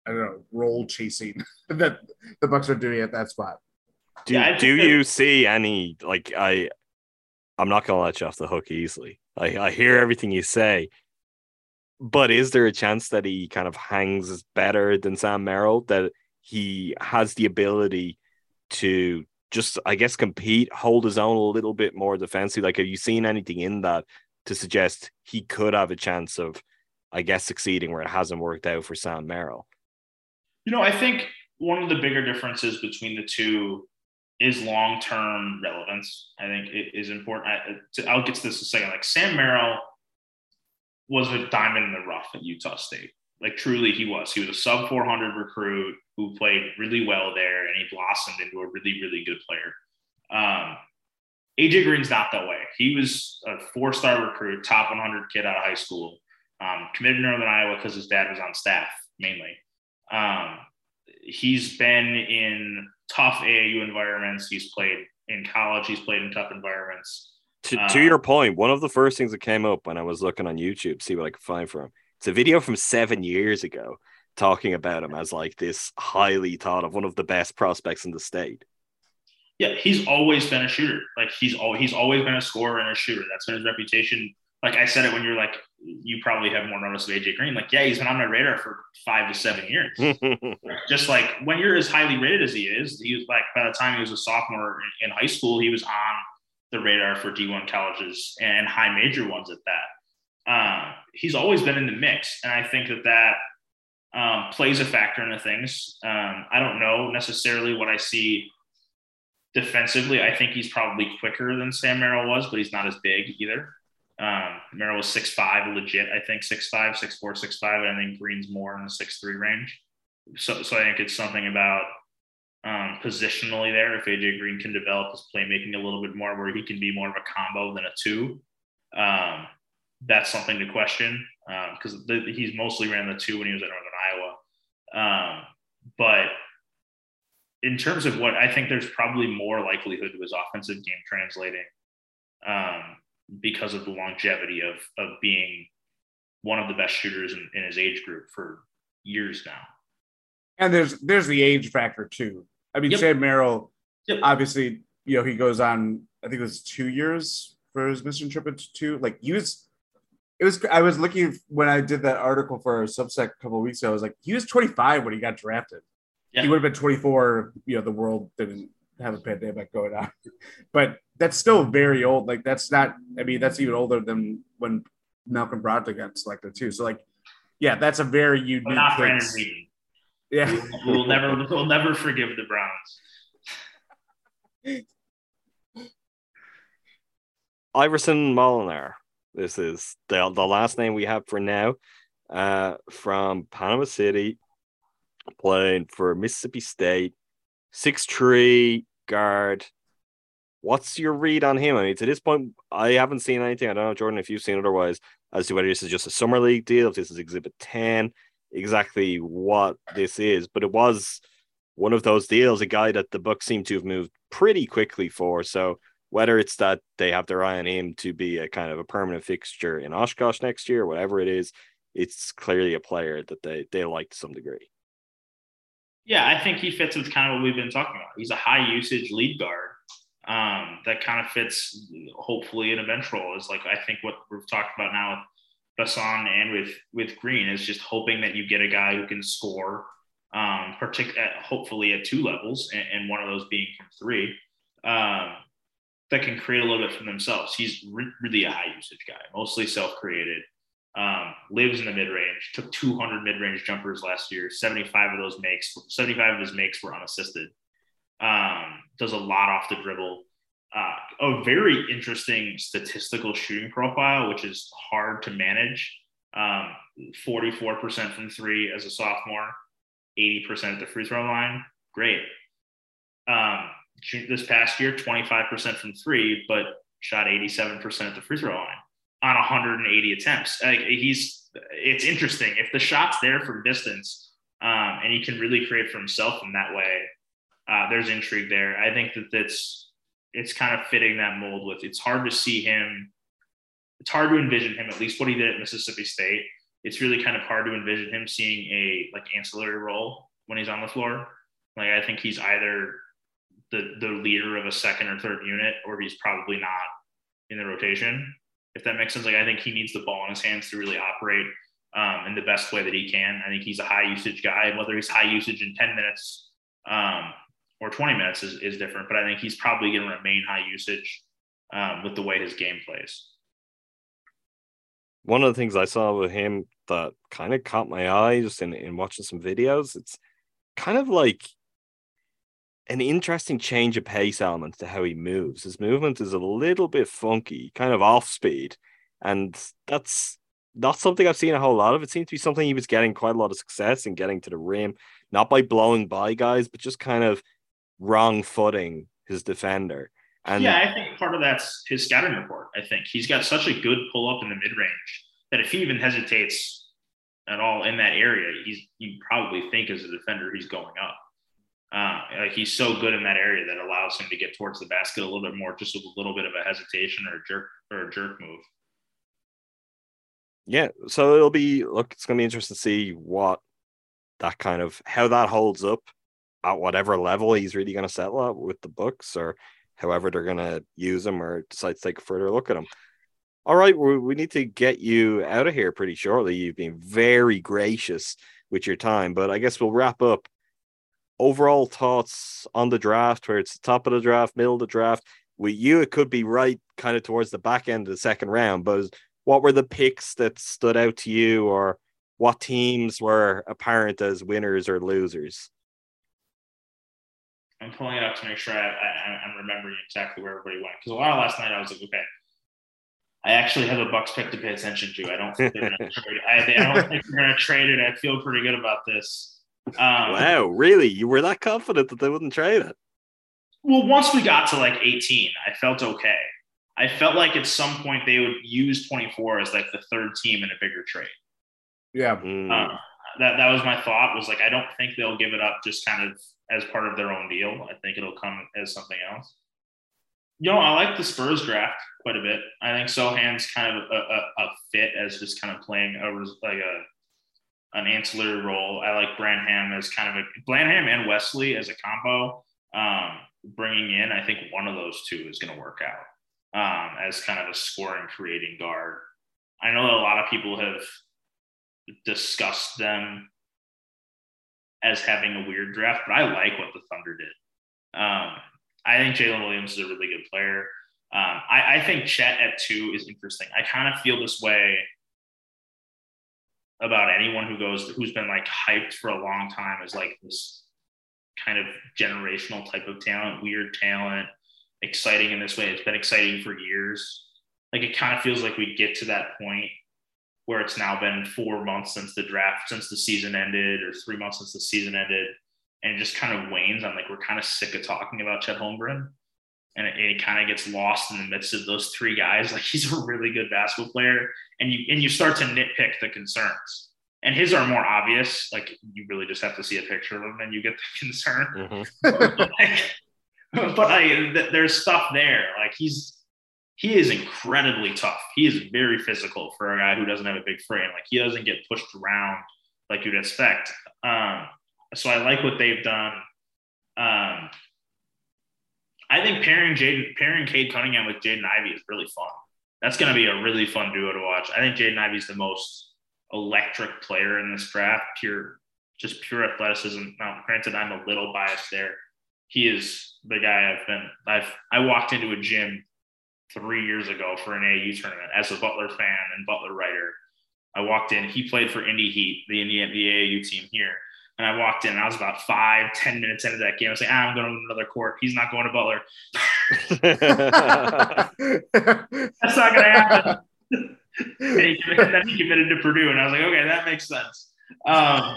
S5: I don't know role chasing that the Bucks are doing at that spot.
S4: Do yeah, do you see any like I? I'm not gonna let you off the hook easily. I, I hear everything you say, but is there a chance that he kind of hangs better than Sam Merrill? That he has the ability to just I guess compete, hold his own a little bit more defensively. Like, have you seen anything in that to suggest he could have a chance of, I guess, succeeding where it hasn't worked out for Sam Merrill?
S6: You know, I think one of the bigger differences between the two is long-term relevance. I think it is important. I, will get to this in a second. Like Sam Merrill was a diamond in the rough at Utah State. Like truly, he was. He was a sub 400 recruit who played really well there, and he blossomed into a really, really good player. Um, AJ Green's not that way. He was a four-star recruit, top 100 kid out of high school, um, committed to Northern Iowa because his dad was on staff mainly. Um, he's been in tough AAU environments. He's played in college. He's played in tough environments.
S4: To, to your um, point, one of the first things that came up when I was looking on YouTube, see what I could find for him. It's a video from seven years ago talking about him as like this highly thought of one of the best prospects in the state.
S6: Yeah, he's always been a shooter. Like he's all he's always been a scorer and a shooter. That's been his reputation. Like I said it when you're like, you probably have more notice of AJ Green. Like, yeah, he's been on my radar for five to seven years. Just like when you're as highly rated as he is, he was like by the time he was a sophomore in high school, he was on the radar for D1 colleges and high major ones at that. Um, he's always been in the mix, and I think that that um, plays a factor into things. Um, I don't know necessarily what I see defensively. I think he's probably quicker than Sam Merrill was, but he's not as big either. Um, Merrill was six five, legit. I think six five, six four, six five, and I think Green's more in the six three range. So, so I think it's something about um, positionally there. If AJ Green can develop his playmaking a little bit more, where he can be more of a combo than a two, um, that's something to question because um, he's mostly ran the two when he was at Northern Iowa. Um, but in terms of what I think, there's probably more likelihood to his offensive game translating um, because of the longevity of of being one of the best shooters in, in his age group for years now.
S5: And there's there's the age factor too. I mean, yep. Sam Merrill, yep. obviously, you know, he goes on. I think it was two years for his mission trip into two. Like he was it was I was looking when I did that article for Substack a couple weeks ago. I was like, he was 25 when he got drafted. Yeah. He would have been 24. You know, the world didn't have a pandemic going on, but that's still very old. Like that's not. I mean, that's even older than when Malcolm Brogdon got selected too. So like, yeah, that's a very unique. But
S6: not Brandon Weeden.
S5: Yeah,
S6: we'll never we'll never forgive the Browns.
S4: Iverson Molinar This is the the last name we have for now. Uh, from Panama City, playing for Mississippi State, six three guard. What's your read on him? I mean, to this point, I haven't seen anything. I don't know, Jordan, if you've seen otherwise, as to whether this is just a summer league deal, if this is Exhibit Ten, exactly what this is. But it was one of those deals, a guy that the Bucks seem to have moved pretty quickly for. So whether it's that they have their eye on him to be a kind of a permanent fixture in Oshkosh next year, whatever it is, it's clearly a player that they they like to some degree.
S6: Yeah, I think he fits with kind of what we've been talking about. He's a high usage lead guard um, that kind of fits, hopefully, in a bench role. Is like I think what we've talked about now with Besson and with with Green is just hoping that you get a guy who can score, um, partic- hopefully at two levels, and, and, one of those being from three, um, that can create a little bit for themselves. He's re- really a high usage guy, mostly self created um, lives in the mid range, took 200 mid range jumpers last year. 75 of those makes, 75 of his makes were unassisted. Um, does a lot off the dribble. Uh, a very interesting statistical shooting profile, which is hard to manage. Um, 44% from three as a sophomore, 80% at the free throw line. Great. Um, this past year, 25% from three, but shot 87% at the free throw line on 180 attempts. Like he's, it's interesting if the shot's there from distance, um, and he can really create for himself in that way. Uh, there's intrigue there. I think that that's it's kind of fitting that mold. With it's hard to see him. It's hard to envision him at least what he did at Mississippi State. It's really kind of hard to envision him seeing a like ancillary role when he's on the floor. Like I think he's either the the leader of a second or third unit, or he's probably not in the rotation if that makes sense. Like I think he needs the ball in his hands to really operate um, in the best way that he can. I think he's a high usage guy, whether he's high usage in 10 minutes um, or 20 minutes is, is different. But I think he's probably going to remain high usage um, with the way his game plays.
S4: One of the things I saw with him that kind of caught my eye just in, in watching some videos, it's kind of like an interesting change of pace element to how he moves. His movement is a little bit funky, kind of off speed, and that's not something I've seen a whole lot of. It seems to be something he was getting quite a lot of success in getting to the rim, not by blowing by guys, but just kind of wrong footing his defender. And
S6: yeah, I think part of that's his scouting report. I think he's got such a good pull up in the mid range that if he even hesitates at all in that area, he's you probably think as a defender he's going up. Uh, like he's so good in that area that allows him to get towards the basket a little bit more, just with a little bit of a hesitation or a jerk or a jerk move.
S4: Yeah, so it'll be look. It's gonna be interesting to see what that kind of how that holds up at whatever level he's really gonna settle at with the Bucks or however they're gonna use him or decide to take a further look at him. All right, we, we need to get you out of here pretty shortly. You've been very gracious with your time, but I guess we'll wrap up overall thoughts on the draft, where it's the top of the draft, middle of the draft. With you, it could be right kind of towards the back end of the second round. But what were the picks that stood out to you, or what teams were apparent as winners or losers?
S6: I'm pulling it up to make sure I, am remembering exactly where everybody went. Because a lot of last night I was like, okay, I actually have a Bucks pick to pay attention to. I don't think they're going to trade. I, I don't think they're going to trade it. I feel pretty good about this.
S4: Um, wow, really? You were that confident that they wouldn't trade it?
S6: Well, once we got to like 18, I felt okay. I felt like at some point they would use 24 as like the third team in a bigger trade.
S5: Yeah.
S4: Mm.
S6: Uh, that that was my thought. Was like I don't think they'll give it up just kind of as part of their own deal. I think it'll come as something else. You know, I like the Spurs draft quite a bit. I think Sochan's kind of a, a, a fit as just kind of playing over like a an ancillary role. I like Branham as kind of a Branham and Wesley as a combo. Um, bringing in, I think one of those two is going to work out um, as kind of a scoring creating guard. I know that a lot of people have discussed them as having a weird draft, but I like what the Thunder did. Um, I think Jalen Williams is a really good player. Um, I, I think Chet at two is interesting. I kind of feel this way about anyone who goes who's been like hyped for a long time as like this kind of generational type of talent, weird talent, exciting in this way. It's been exciting for years. Like it kind of feels like we get to that point where it's now been four months since the draft, since the season ended, or three months since the season ended, and it just kind of wanes. I'm like, we're kind of sick of talking about Chet Holmgren. And it, it kind of gets lost in the midst of those three guys. Like he's a really good basketball player, and you and you start to nitpick the concerns. And his are more obvious. Like you really just have to see a picture of him, and you get the concern.
S4: Mhm.
S6: like, but I, th- there's stuff there. Like he's he is incredibly tough. He is very physical for a guy who doesn't have a big frame. Like he doesn't get pushed around like you'd expect. Um, so I like what they've done. Um, I think pairing Jaden, pairing Cade Cunningham with Jaden Ivey is really fun. That's going to be a really fun duo to watch. I think Jaden Ivey is the most electric player in this draft. Pure, just pure athleticism. Now, granted, I'm a little biased there. He is the guy I've been. I've I walked into a gym three years ago for an AU tournament as a Butler fan and Butler writer. I walked in. He played for Indy Heat, the Indy the AAU team here. And I walked in. And I was about five, ten minutes into that game. I was like, ah, I'm going to another court. He's not going to Butler. That's not going to happen. and, he, and then he committed to Purdue, and I was like, okay, that makes sense. Um,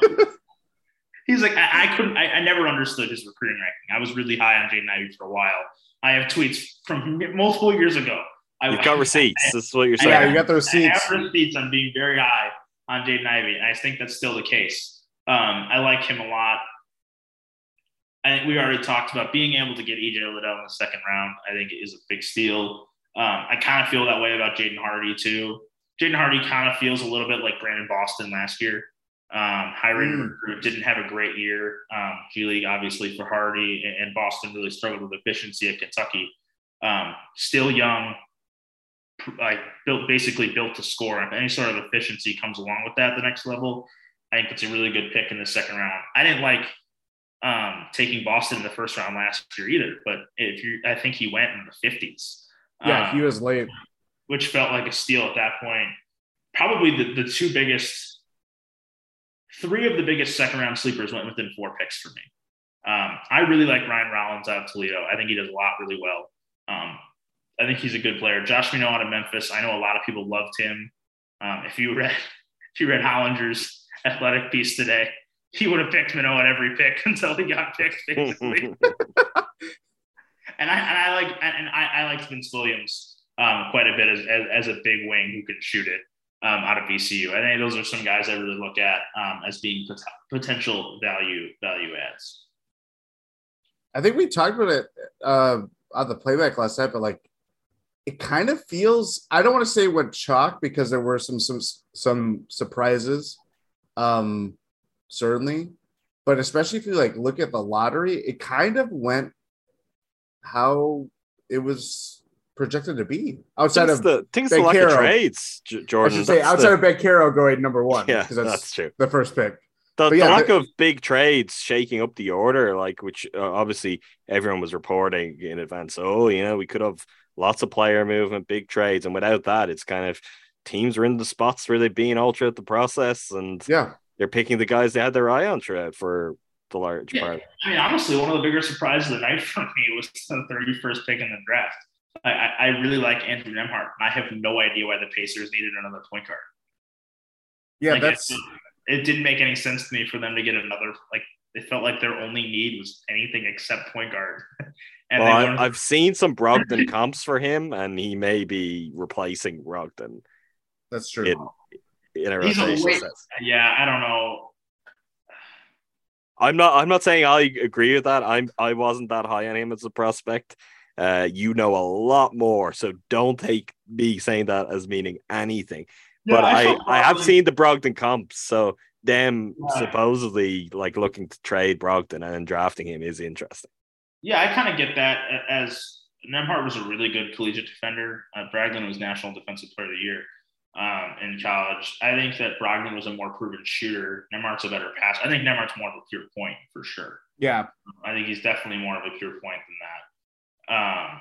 S6: he's like, I, I couldn't, I, I, never understood his recruiting ranking. I was really high on Jaden Ivey for a while. I have tweets from multiple years ago. I,
S4: You've got receipts. That's what you're saying.
S5: Yeah, you got the receipts.
S6: I have receipts on being very high on Jaden Ivey, and I think that's still the case. Um, I like him a lot. I think we already talked about being able to get EJ Liddell in the second round. I think is a big steal. Um, I kind of feel that way about Jaden Hardy too. Jaden Hardy kind of feels a little bit like Brandon Boston last year. Um, high rated
S5: Mm.
S6: recruit, didn't have a great year. Um, G League obviously for Hardy, and, and Boston really struggled with efficiency at Kentucky. Um, still young, like built basically built to score. If any sort of efficiency comes along with that, the next level, I think it's a really good pick in the second round. I didn't like um, taking Boston in the first round last year either, but if you, I think he went in the fifties.
S5: Yeah, he was late.
S6: which felt like a steal at that point. Probably the, the two biggest, three of the biggest second round sleepers went within four picks for me. Um, I really like Ryan Rollins out of Toledo. I think he does a lot really well. Um, I think he's a good player. Josh Minott out of Memphis. I know a lot of people loved him. Um, if you read if you read Hollinger's athletic piece today, he would have picked Minott at every pick until he got picked, basically. and I and I like and I, I like Vince Williams um, quite a bit as, as, as a big wing who can shoot it um, out of VCU. I think those are some guys I really look at um, as being pot- potential value value adds.
S5: I think we talked about it uh, on the playback last night, but like it kind of feels. I don't want to say went chalk because there were some some some surprises, um, certainly, but especially if you like look at the lottery, it kind of went how it was projected to be outside
S4: Things
S5: of
S4: the things the lack trades, J-
S5: I
S4: Jordan.
S5: should say
S4: That's
S5: outside
S4: the-
S5: of Banchero going number one.
S4: Yeah,
S5: because
S4: that's true.
S5: The first pick.
S4: the,
S5: yeah,
S4: the lack
S5: the-
S4: of big trades shaking up the order, like which uh, obviously everyone was reporting in advance. Oh, you know, we could have lots of player movement, big trades, and without that, it's kind of teams are in the spots where they've been all throughout the process, and
S5: Yeah,
S4: they're picking the guys they had their eye on throughout for the large
S6: Yeah.
S4: part.
S6: I mean, honestly, one of the bigger surprises of the night for me was the 31st pick in the draft. I, I, I really like Andrew Nembhard. I have no idea why the Pacers needed another point guard.
S5: yeah,
S6: Like,
S5: that's
S6: it, it didn't make any sense to me for them to get another like it felt like their only need was anything except point guard. and
S4: Well,
S6: they
S4: I,
S6: wanted-
S4: I've seen some Brogdon comps for him, and he may be replacing Brogdon
S5: that's true.
S4: in, in a
S6: He's a
S4: rotation
S6: wait-
S4: sense.
S6: yeah, I don't know.
S4: I'm not. I'm not saying I agree with that. I'm. I wasn't that high on him as a prospect. Uh, you know a lot more, so don't take me saying that as meaning anything.
S6: Yeah,
S4: but I,
S6: felt
S4: I, have seen the Brogdon comps, so them
S6: Yeah.
S4: supposedly like looking to trade Brogdon and then drafting him is interesting.
S6: Yeah, I kind of get that as Nembhard was a really good collegiate defender. Uh, Brogdon was National Defensive Player of the Year um, in college. I think that Brogdon was a more proven shooter. Nembhard's a better passer. I think Nembhard's more of a pure point for sure.
S5: Yeah,
S6: I think he's definitely more of a pure point than that. Um,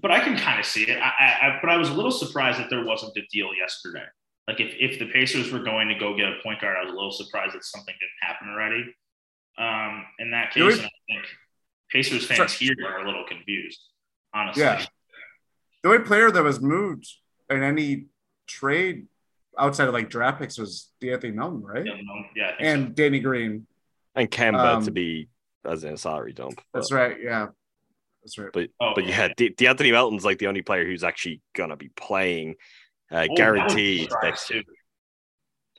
S6: but I can kind of see it. I, I, I, but I was a little surprised that there wasn't a deal yesterday. Like if, if the Pacers were going to go get a point guard, I was a little surprised that something didn't happen already. Um, in that case, and I think Pacers fans here are a little confused, honestly.
S5: Yeah. The only player that was moved in any trade outside of like draft picks was D'Anthony Melton, right?
S6: Yeah, no, yeah, I think
S5: And Danny Green.
S4: And Kemba
S5: Um,
S4: to be as in a salary dump.
S5: That's right. Yeah, that's right.
S4: But
S6: Oh,
S4: but yeah, D- D'Anthony Melton's like the only player who's actually gonna be playing, uh,
S6: Oh,
S4: guaranteed
S6: a
S4: next year.
S6: too.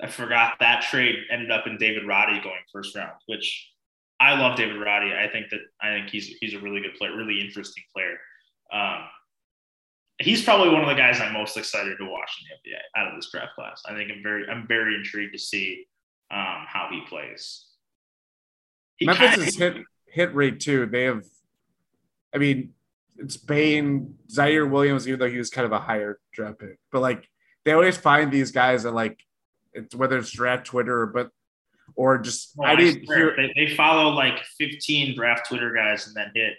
S6: I forgot that trade ended up in David Roddy going first round, which I love David Roddy. I think that I think he's he's a really good player, really interesting player. Um, he's probably one of the guys I'm most excited to watch in the NBA out of this draft class. I think I'm very I'm very intrigued to see um, how he plays. He
S5: Memphis'
S6: kinda-
S5: hit hit rate too. They have, I mean, it's Bane, Ziaire Williams, even though he was kind of a higher draft pick, but like they always find these guys that like, it's whether it's draft Twitter, but or just
S6: Oh,
S5: I didn't hear.
S6: They, they follow like 15 draft Twitter guys and then hit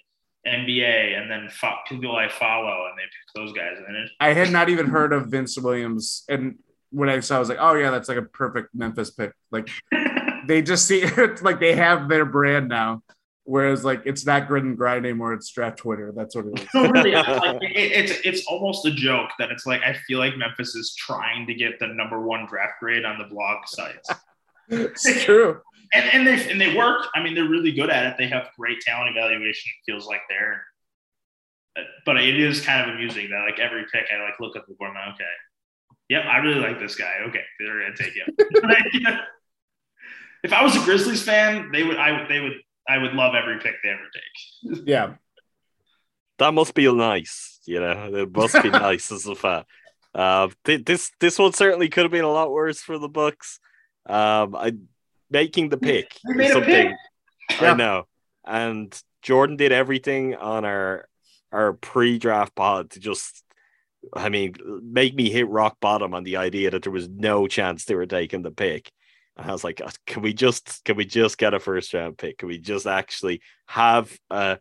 S6: NBA and then fo- people I follow and they pick those guys and it,
S5: I had not even heard of Vince Williams, and when I saw, I was like, oh yeah, that's like a perfect Memphis pick. Like they just see it's like they have their brand now. Whereas like it's not grit and grind anymore, it's draft Twitter. That's what it is.
S6: No, really, like, it, it's it's almost a joke that it's like I feel like Memphis is trying to get the number one draft grade on the blog sites,
S5: it's true.
S6: And and they and they work. I mean, they're really good at it. They have great talent evaluation. It feels like they're, but it is kind of amusing that like every pick I like look at the board. I'm like, okay, yep, I really like this guy. Okay, they're gonna take him. if I was a Grizzlies fan, they would I would they would I would love every pick they ever take.
S5: Yeah.
S4: That must be nice, you know. It must be nice as a fan. Uh, th- this this one certainly could have been a lot worse for the Bucks. Um, I making the pick
S6: They
S4: is
S6: made a
S4: something
S6: pick.
S4: I know, and Jordan did everything on our our pre-draft pod to just, I mean, make me hit rock bottom on the idea that there was no chance they were taking the pick. And I was like, "Uh, can we just can we just get a first round pick? Can we just actually have a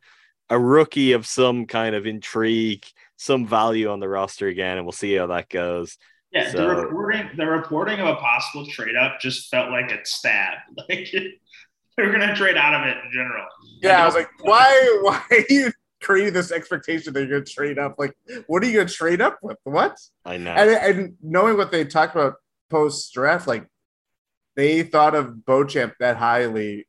S4: a rookie of some kind of intrigue, some value on the roster again, and we'll see how that goes.
S6: Yeah,
S4: So-
S6: the reporting the reporting of a possible trade up just felt like a stab. Like they were gonna trade out of it in general.
S5: Yeah, I was like, why why are you creating this expectation that you're gonna trade up? Like, what are you gonna trade up with? What?
S4: I know.
S5: And, and knowing what they talked about post draft, like they thought of Beauchamp that highly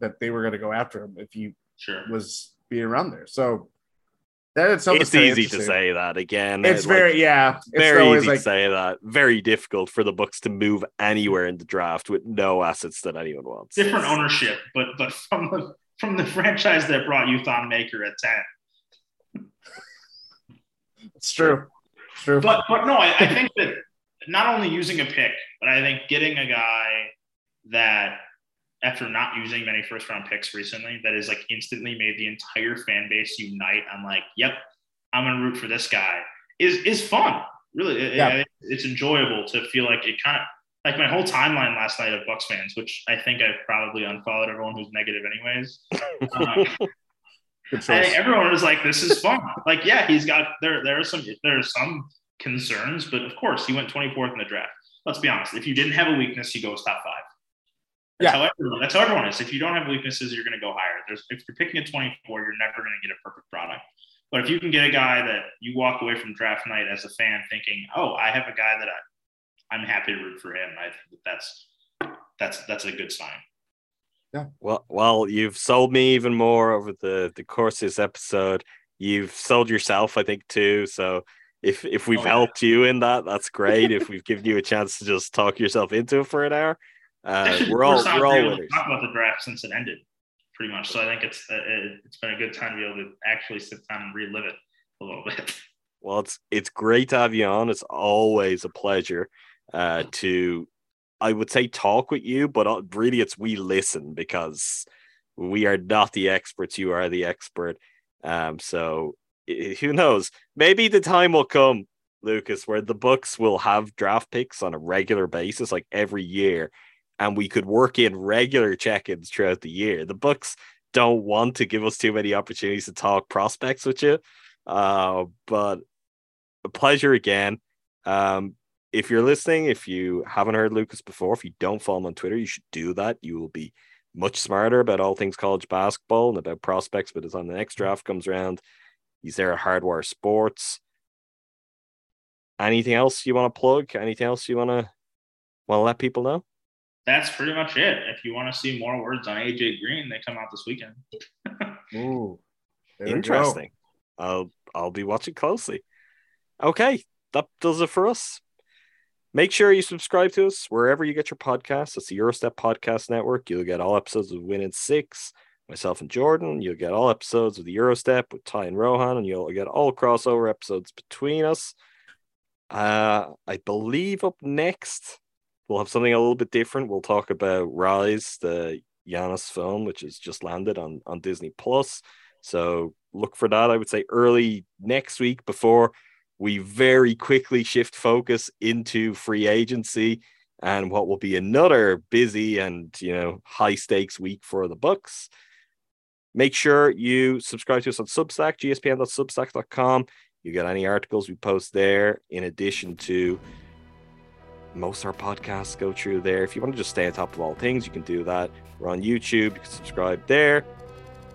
S5: that they were gonna go after him if he
S6: Sure.
S5: was being around there. So that itself
S4: it's
S5: is
S4: easy to say that again.
S5: It's eh,
S4: like,
S5: very yeah. It's
S4: very easy
S5: like
S4: to say that. Very difficult for the Bucks to move anywhere in the draft with no assets that anyone wants.
S6: Different ownership, but but from the from the franchise that brought you Thon Maker at 10.
S5: it's true. It's true.
S6: But but no, I, I think that not only using a pick, but I think getting a guy that after not using many first round picks recently, that is like instantly made the entire fan base unite. I'm like, yep, I'm gonna root for this guy. Is is fun. Really,
S5: Yeah.
S6: it- it's enjoyable to feel like it kind of like my whole timeline last night of Bucks fans, which I think I've probably unfollowed everyone who's negative anyways. Um, everyone was like, "This is fun." like, yeah, he's got there. There are some there are some concerns, but of course, he went 24th in the draft. Let's be honest. If you didn't have a weakness, he goes top five. That's
S5: Yeah.
S6: how everyone. That's how everyone is. If you don't have weaknesses, you're going to go higher. There's if you're picking a 24, you're never going to get a perfect product. But if you can get a guy that you walk away from draft night as a fan thinking, "Oh, I have a guy that I, I'm happy to root for him," I think that that's that's that's a good sign. Yeah.
S4: Well, well, you've sold me even more over the the course of this episode. You've sold yourself, I think, too. So if if we've
S6: Oh, yeah.
S4: helped you in that, that's great. if we've given you a chance to just talk yourself into it for an hour, uh,
S6: This is the
S4: we're all we're all
S6: able to
S4: winners.
S6: Talk about the draft since it ended, pretty much. So I think it's uh, it- it's been a good time to be able to actually sit down and relive it a little bit.
S4: Well, it's it's great to have you on. It's always a pleasure uh, to, I would say, talk with you, but uh, really, it's we listen because we are not the experts. You are the expert. Um, so who knows? Maybe the time will come, Lukas, where the Bucks will have draft picks on a regular basis, like every year, and we could work in regular check-ins throughout the year. The Bucks don't want to give us too many opportunities to talk prospects with you. Uh, but a pleasure again. Um, if you're listening, if you haven't heard Lukas before, if you don't follow him on Twitter, you should do that. You will be much smarter about all things college basketball and about prospects. But as on the next draft comes around, he's there at Hardwire Sports. anything else you want to plug? Anything else you want to want to let people know?
S6: That's pretty much it. If you want to see more words on AJ Green, they come out this weekend.
S5: Ooh, there we.
S4: Interesting. I'll I'll be watching closely. Okay, that does it for us. Make sure you subscribe to us wherever you get your podcasts. It's the Gyro Step Podcast Network. You'll get all episodes of Win in Six, myself and Jordan. You'll get all episodes of the Gyro Step with Ti and Rohan, and you'll get all crossover episodes between us. Uh, I believe up next we'll have something a little bit different. We'll talk about Rise, the Giannis film, which has just landed on on Disney Plus. So look for that. I would say early next week before we very quickly shift focus into free agency and what will be another busy and you know high stakes week for the Bucks. Make sure you subscribe to us on Substack, gspn.substack.com. You get any articles we post there, in addition to most of our podcasts go through there. If you want to just stay on top of all things, you can do that. We're on YouTube, you can subscribe there.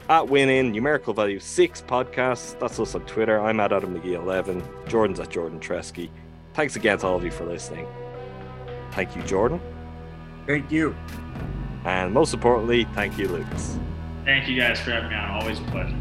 S4: At Winning, Numerical Value 6 Podcasts. That's us on Twitter. I'm at Adam McGee11. Jordan's at Jordan Treske. Thanks again to all of you for listening. Thank you, Jordan.
S5: Thank you.
S4: And most importantly, thank you, Lukas.
S6: Thank you guys for having me on. Always a pleasure.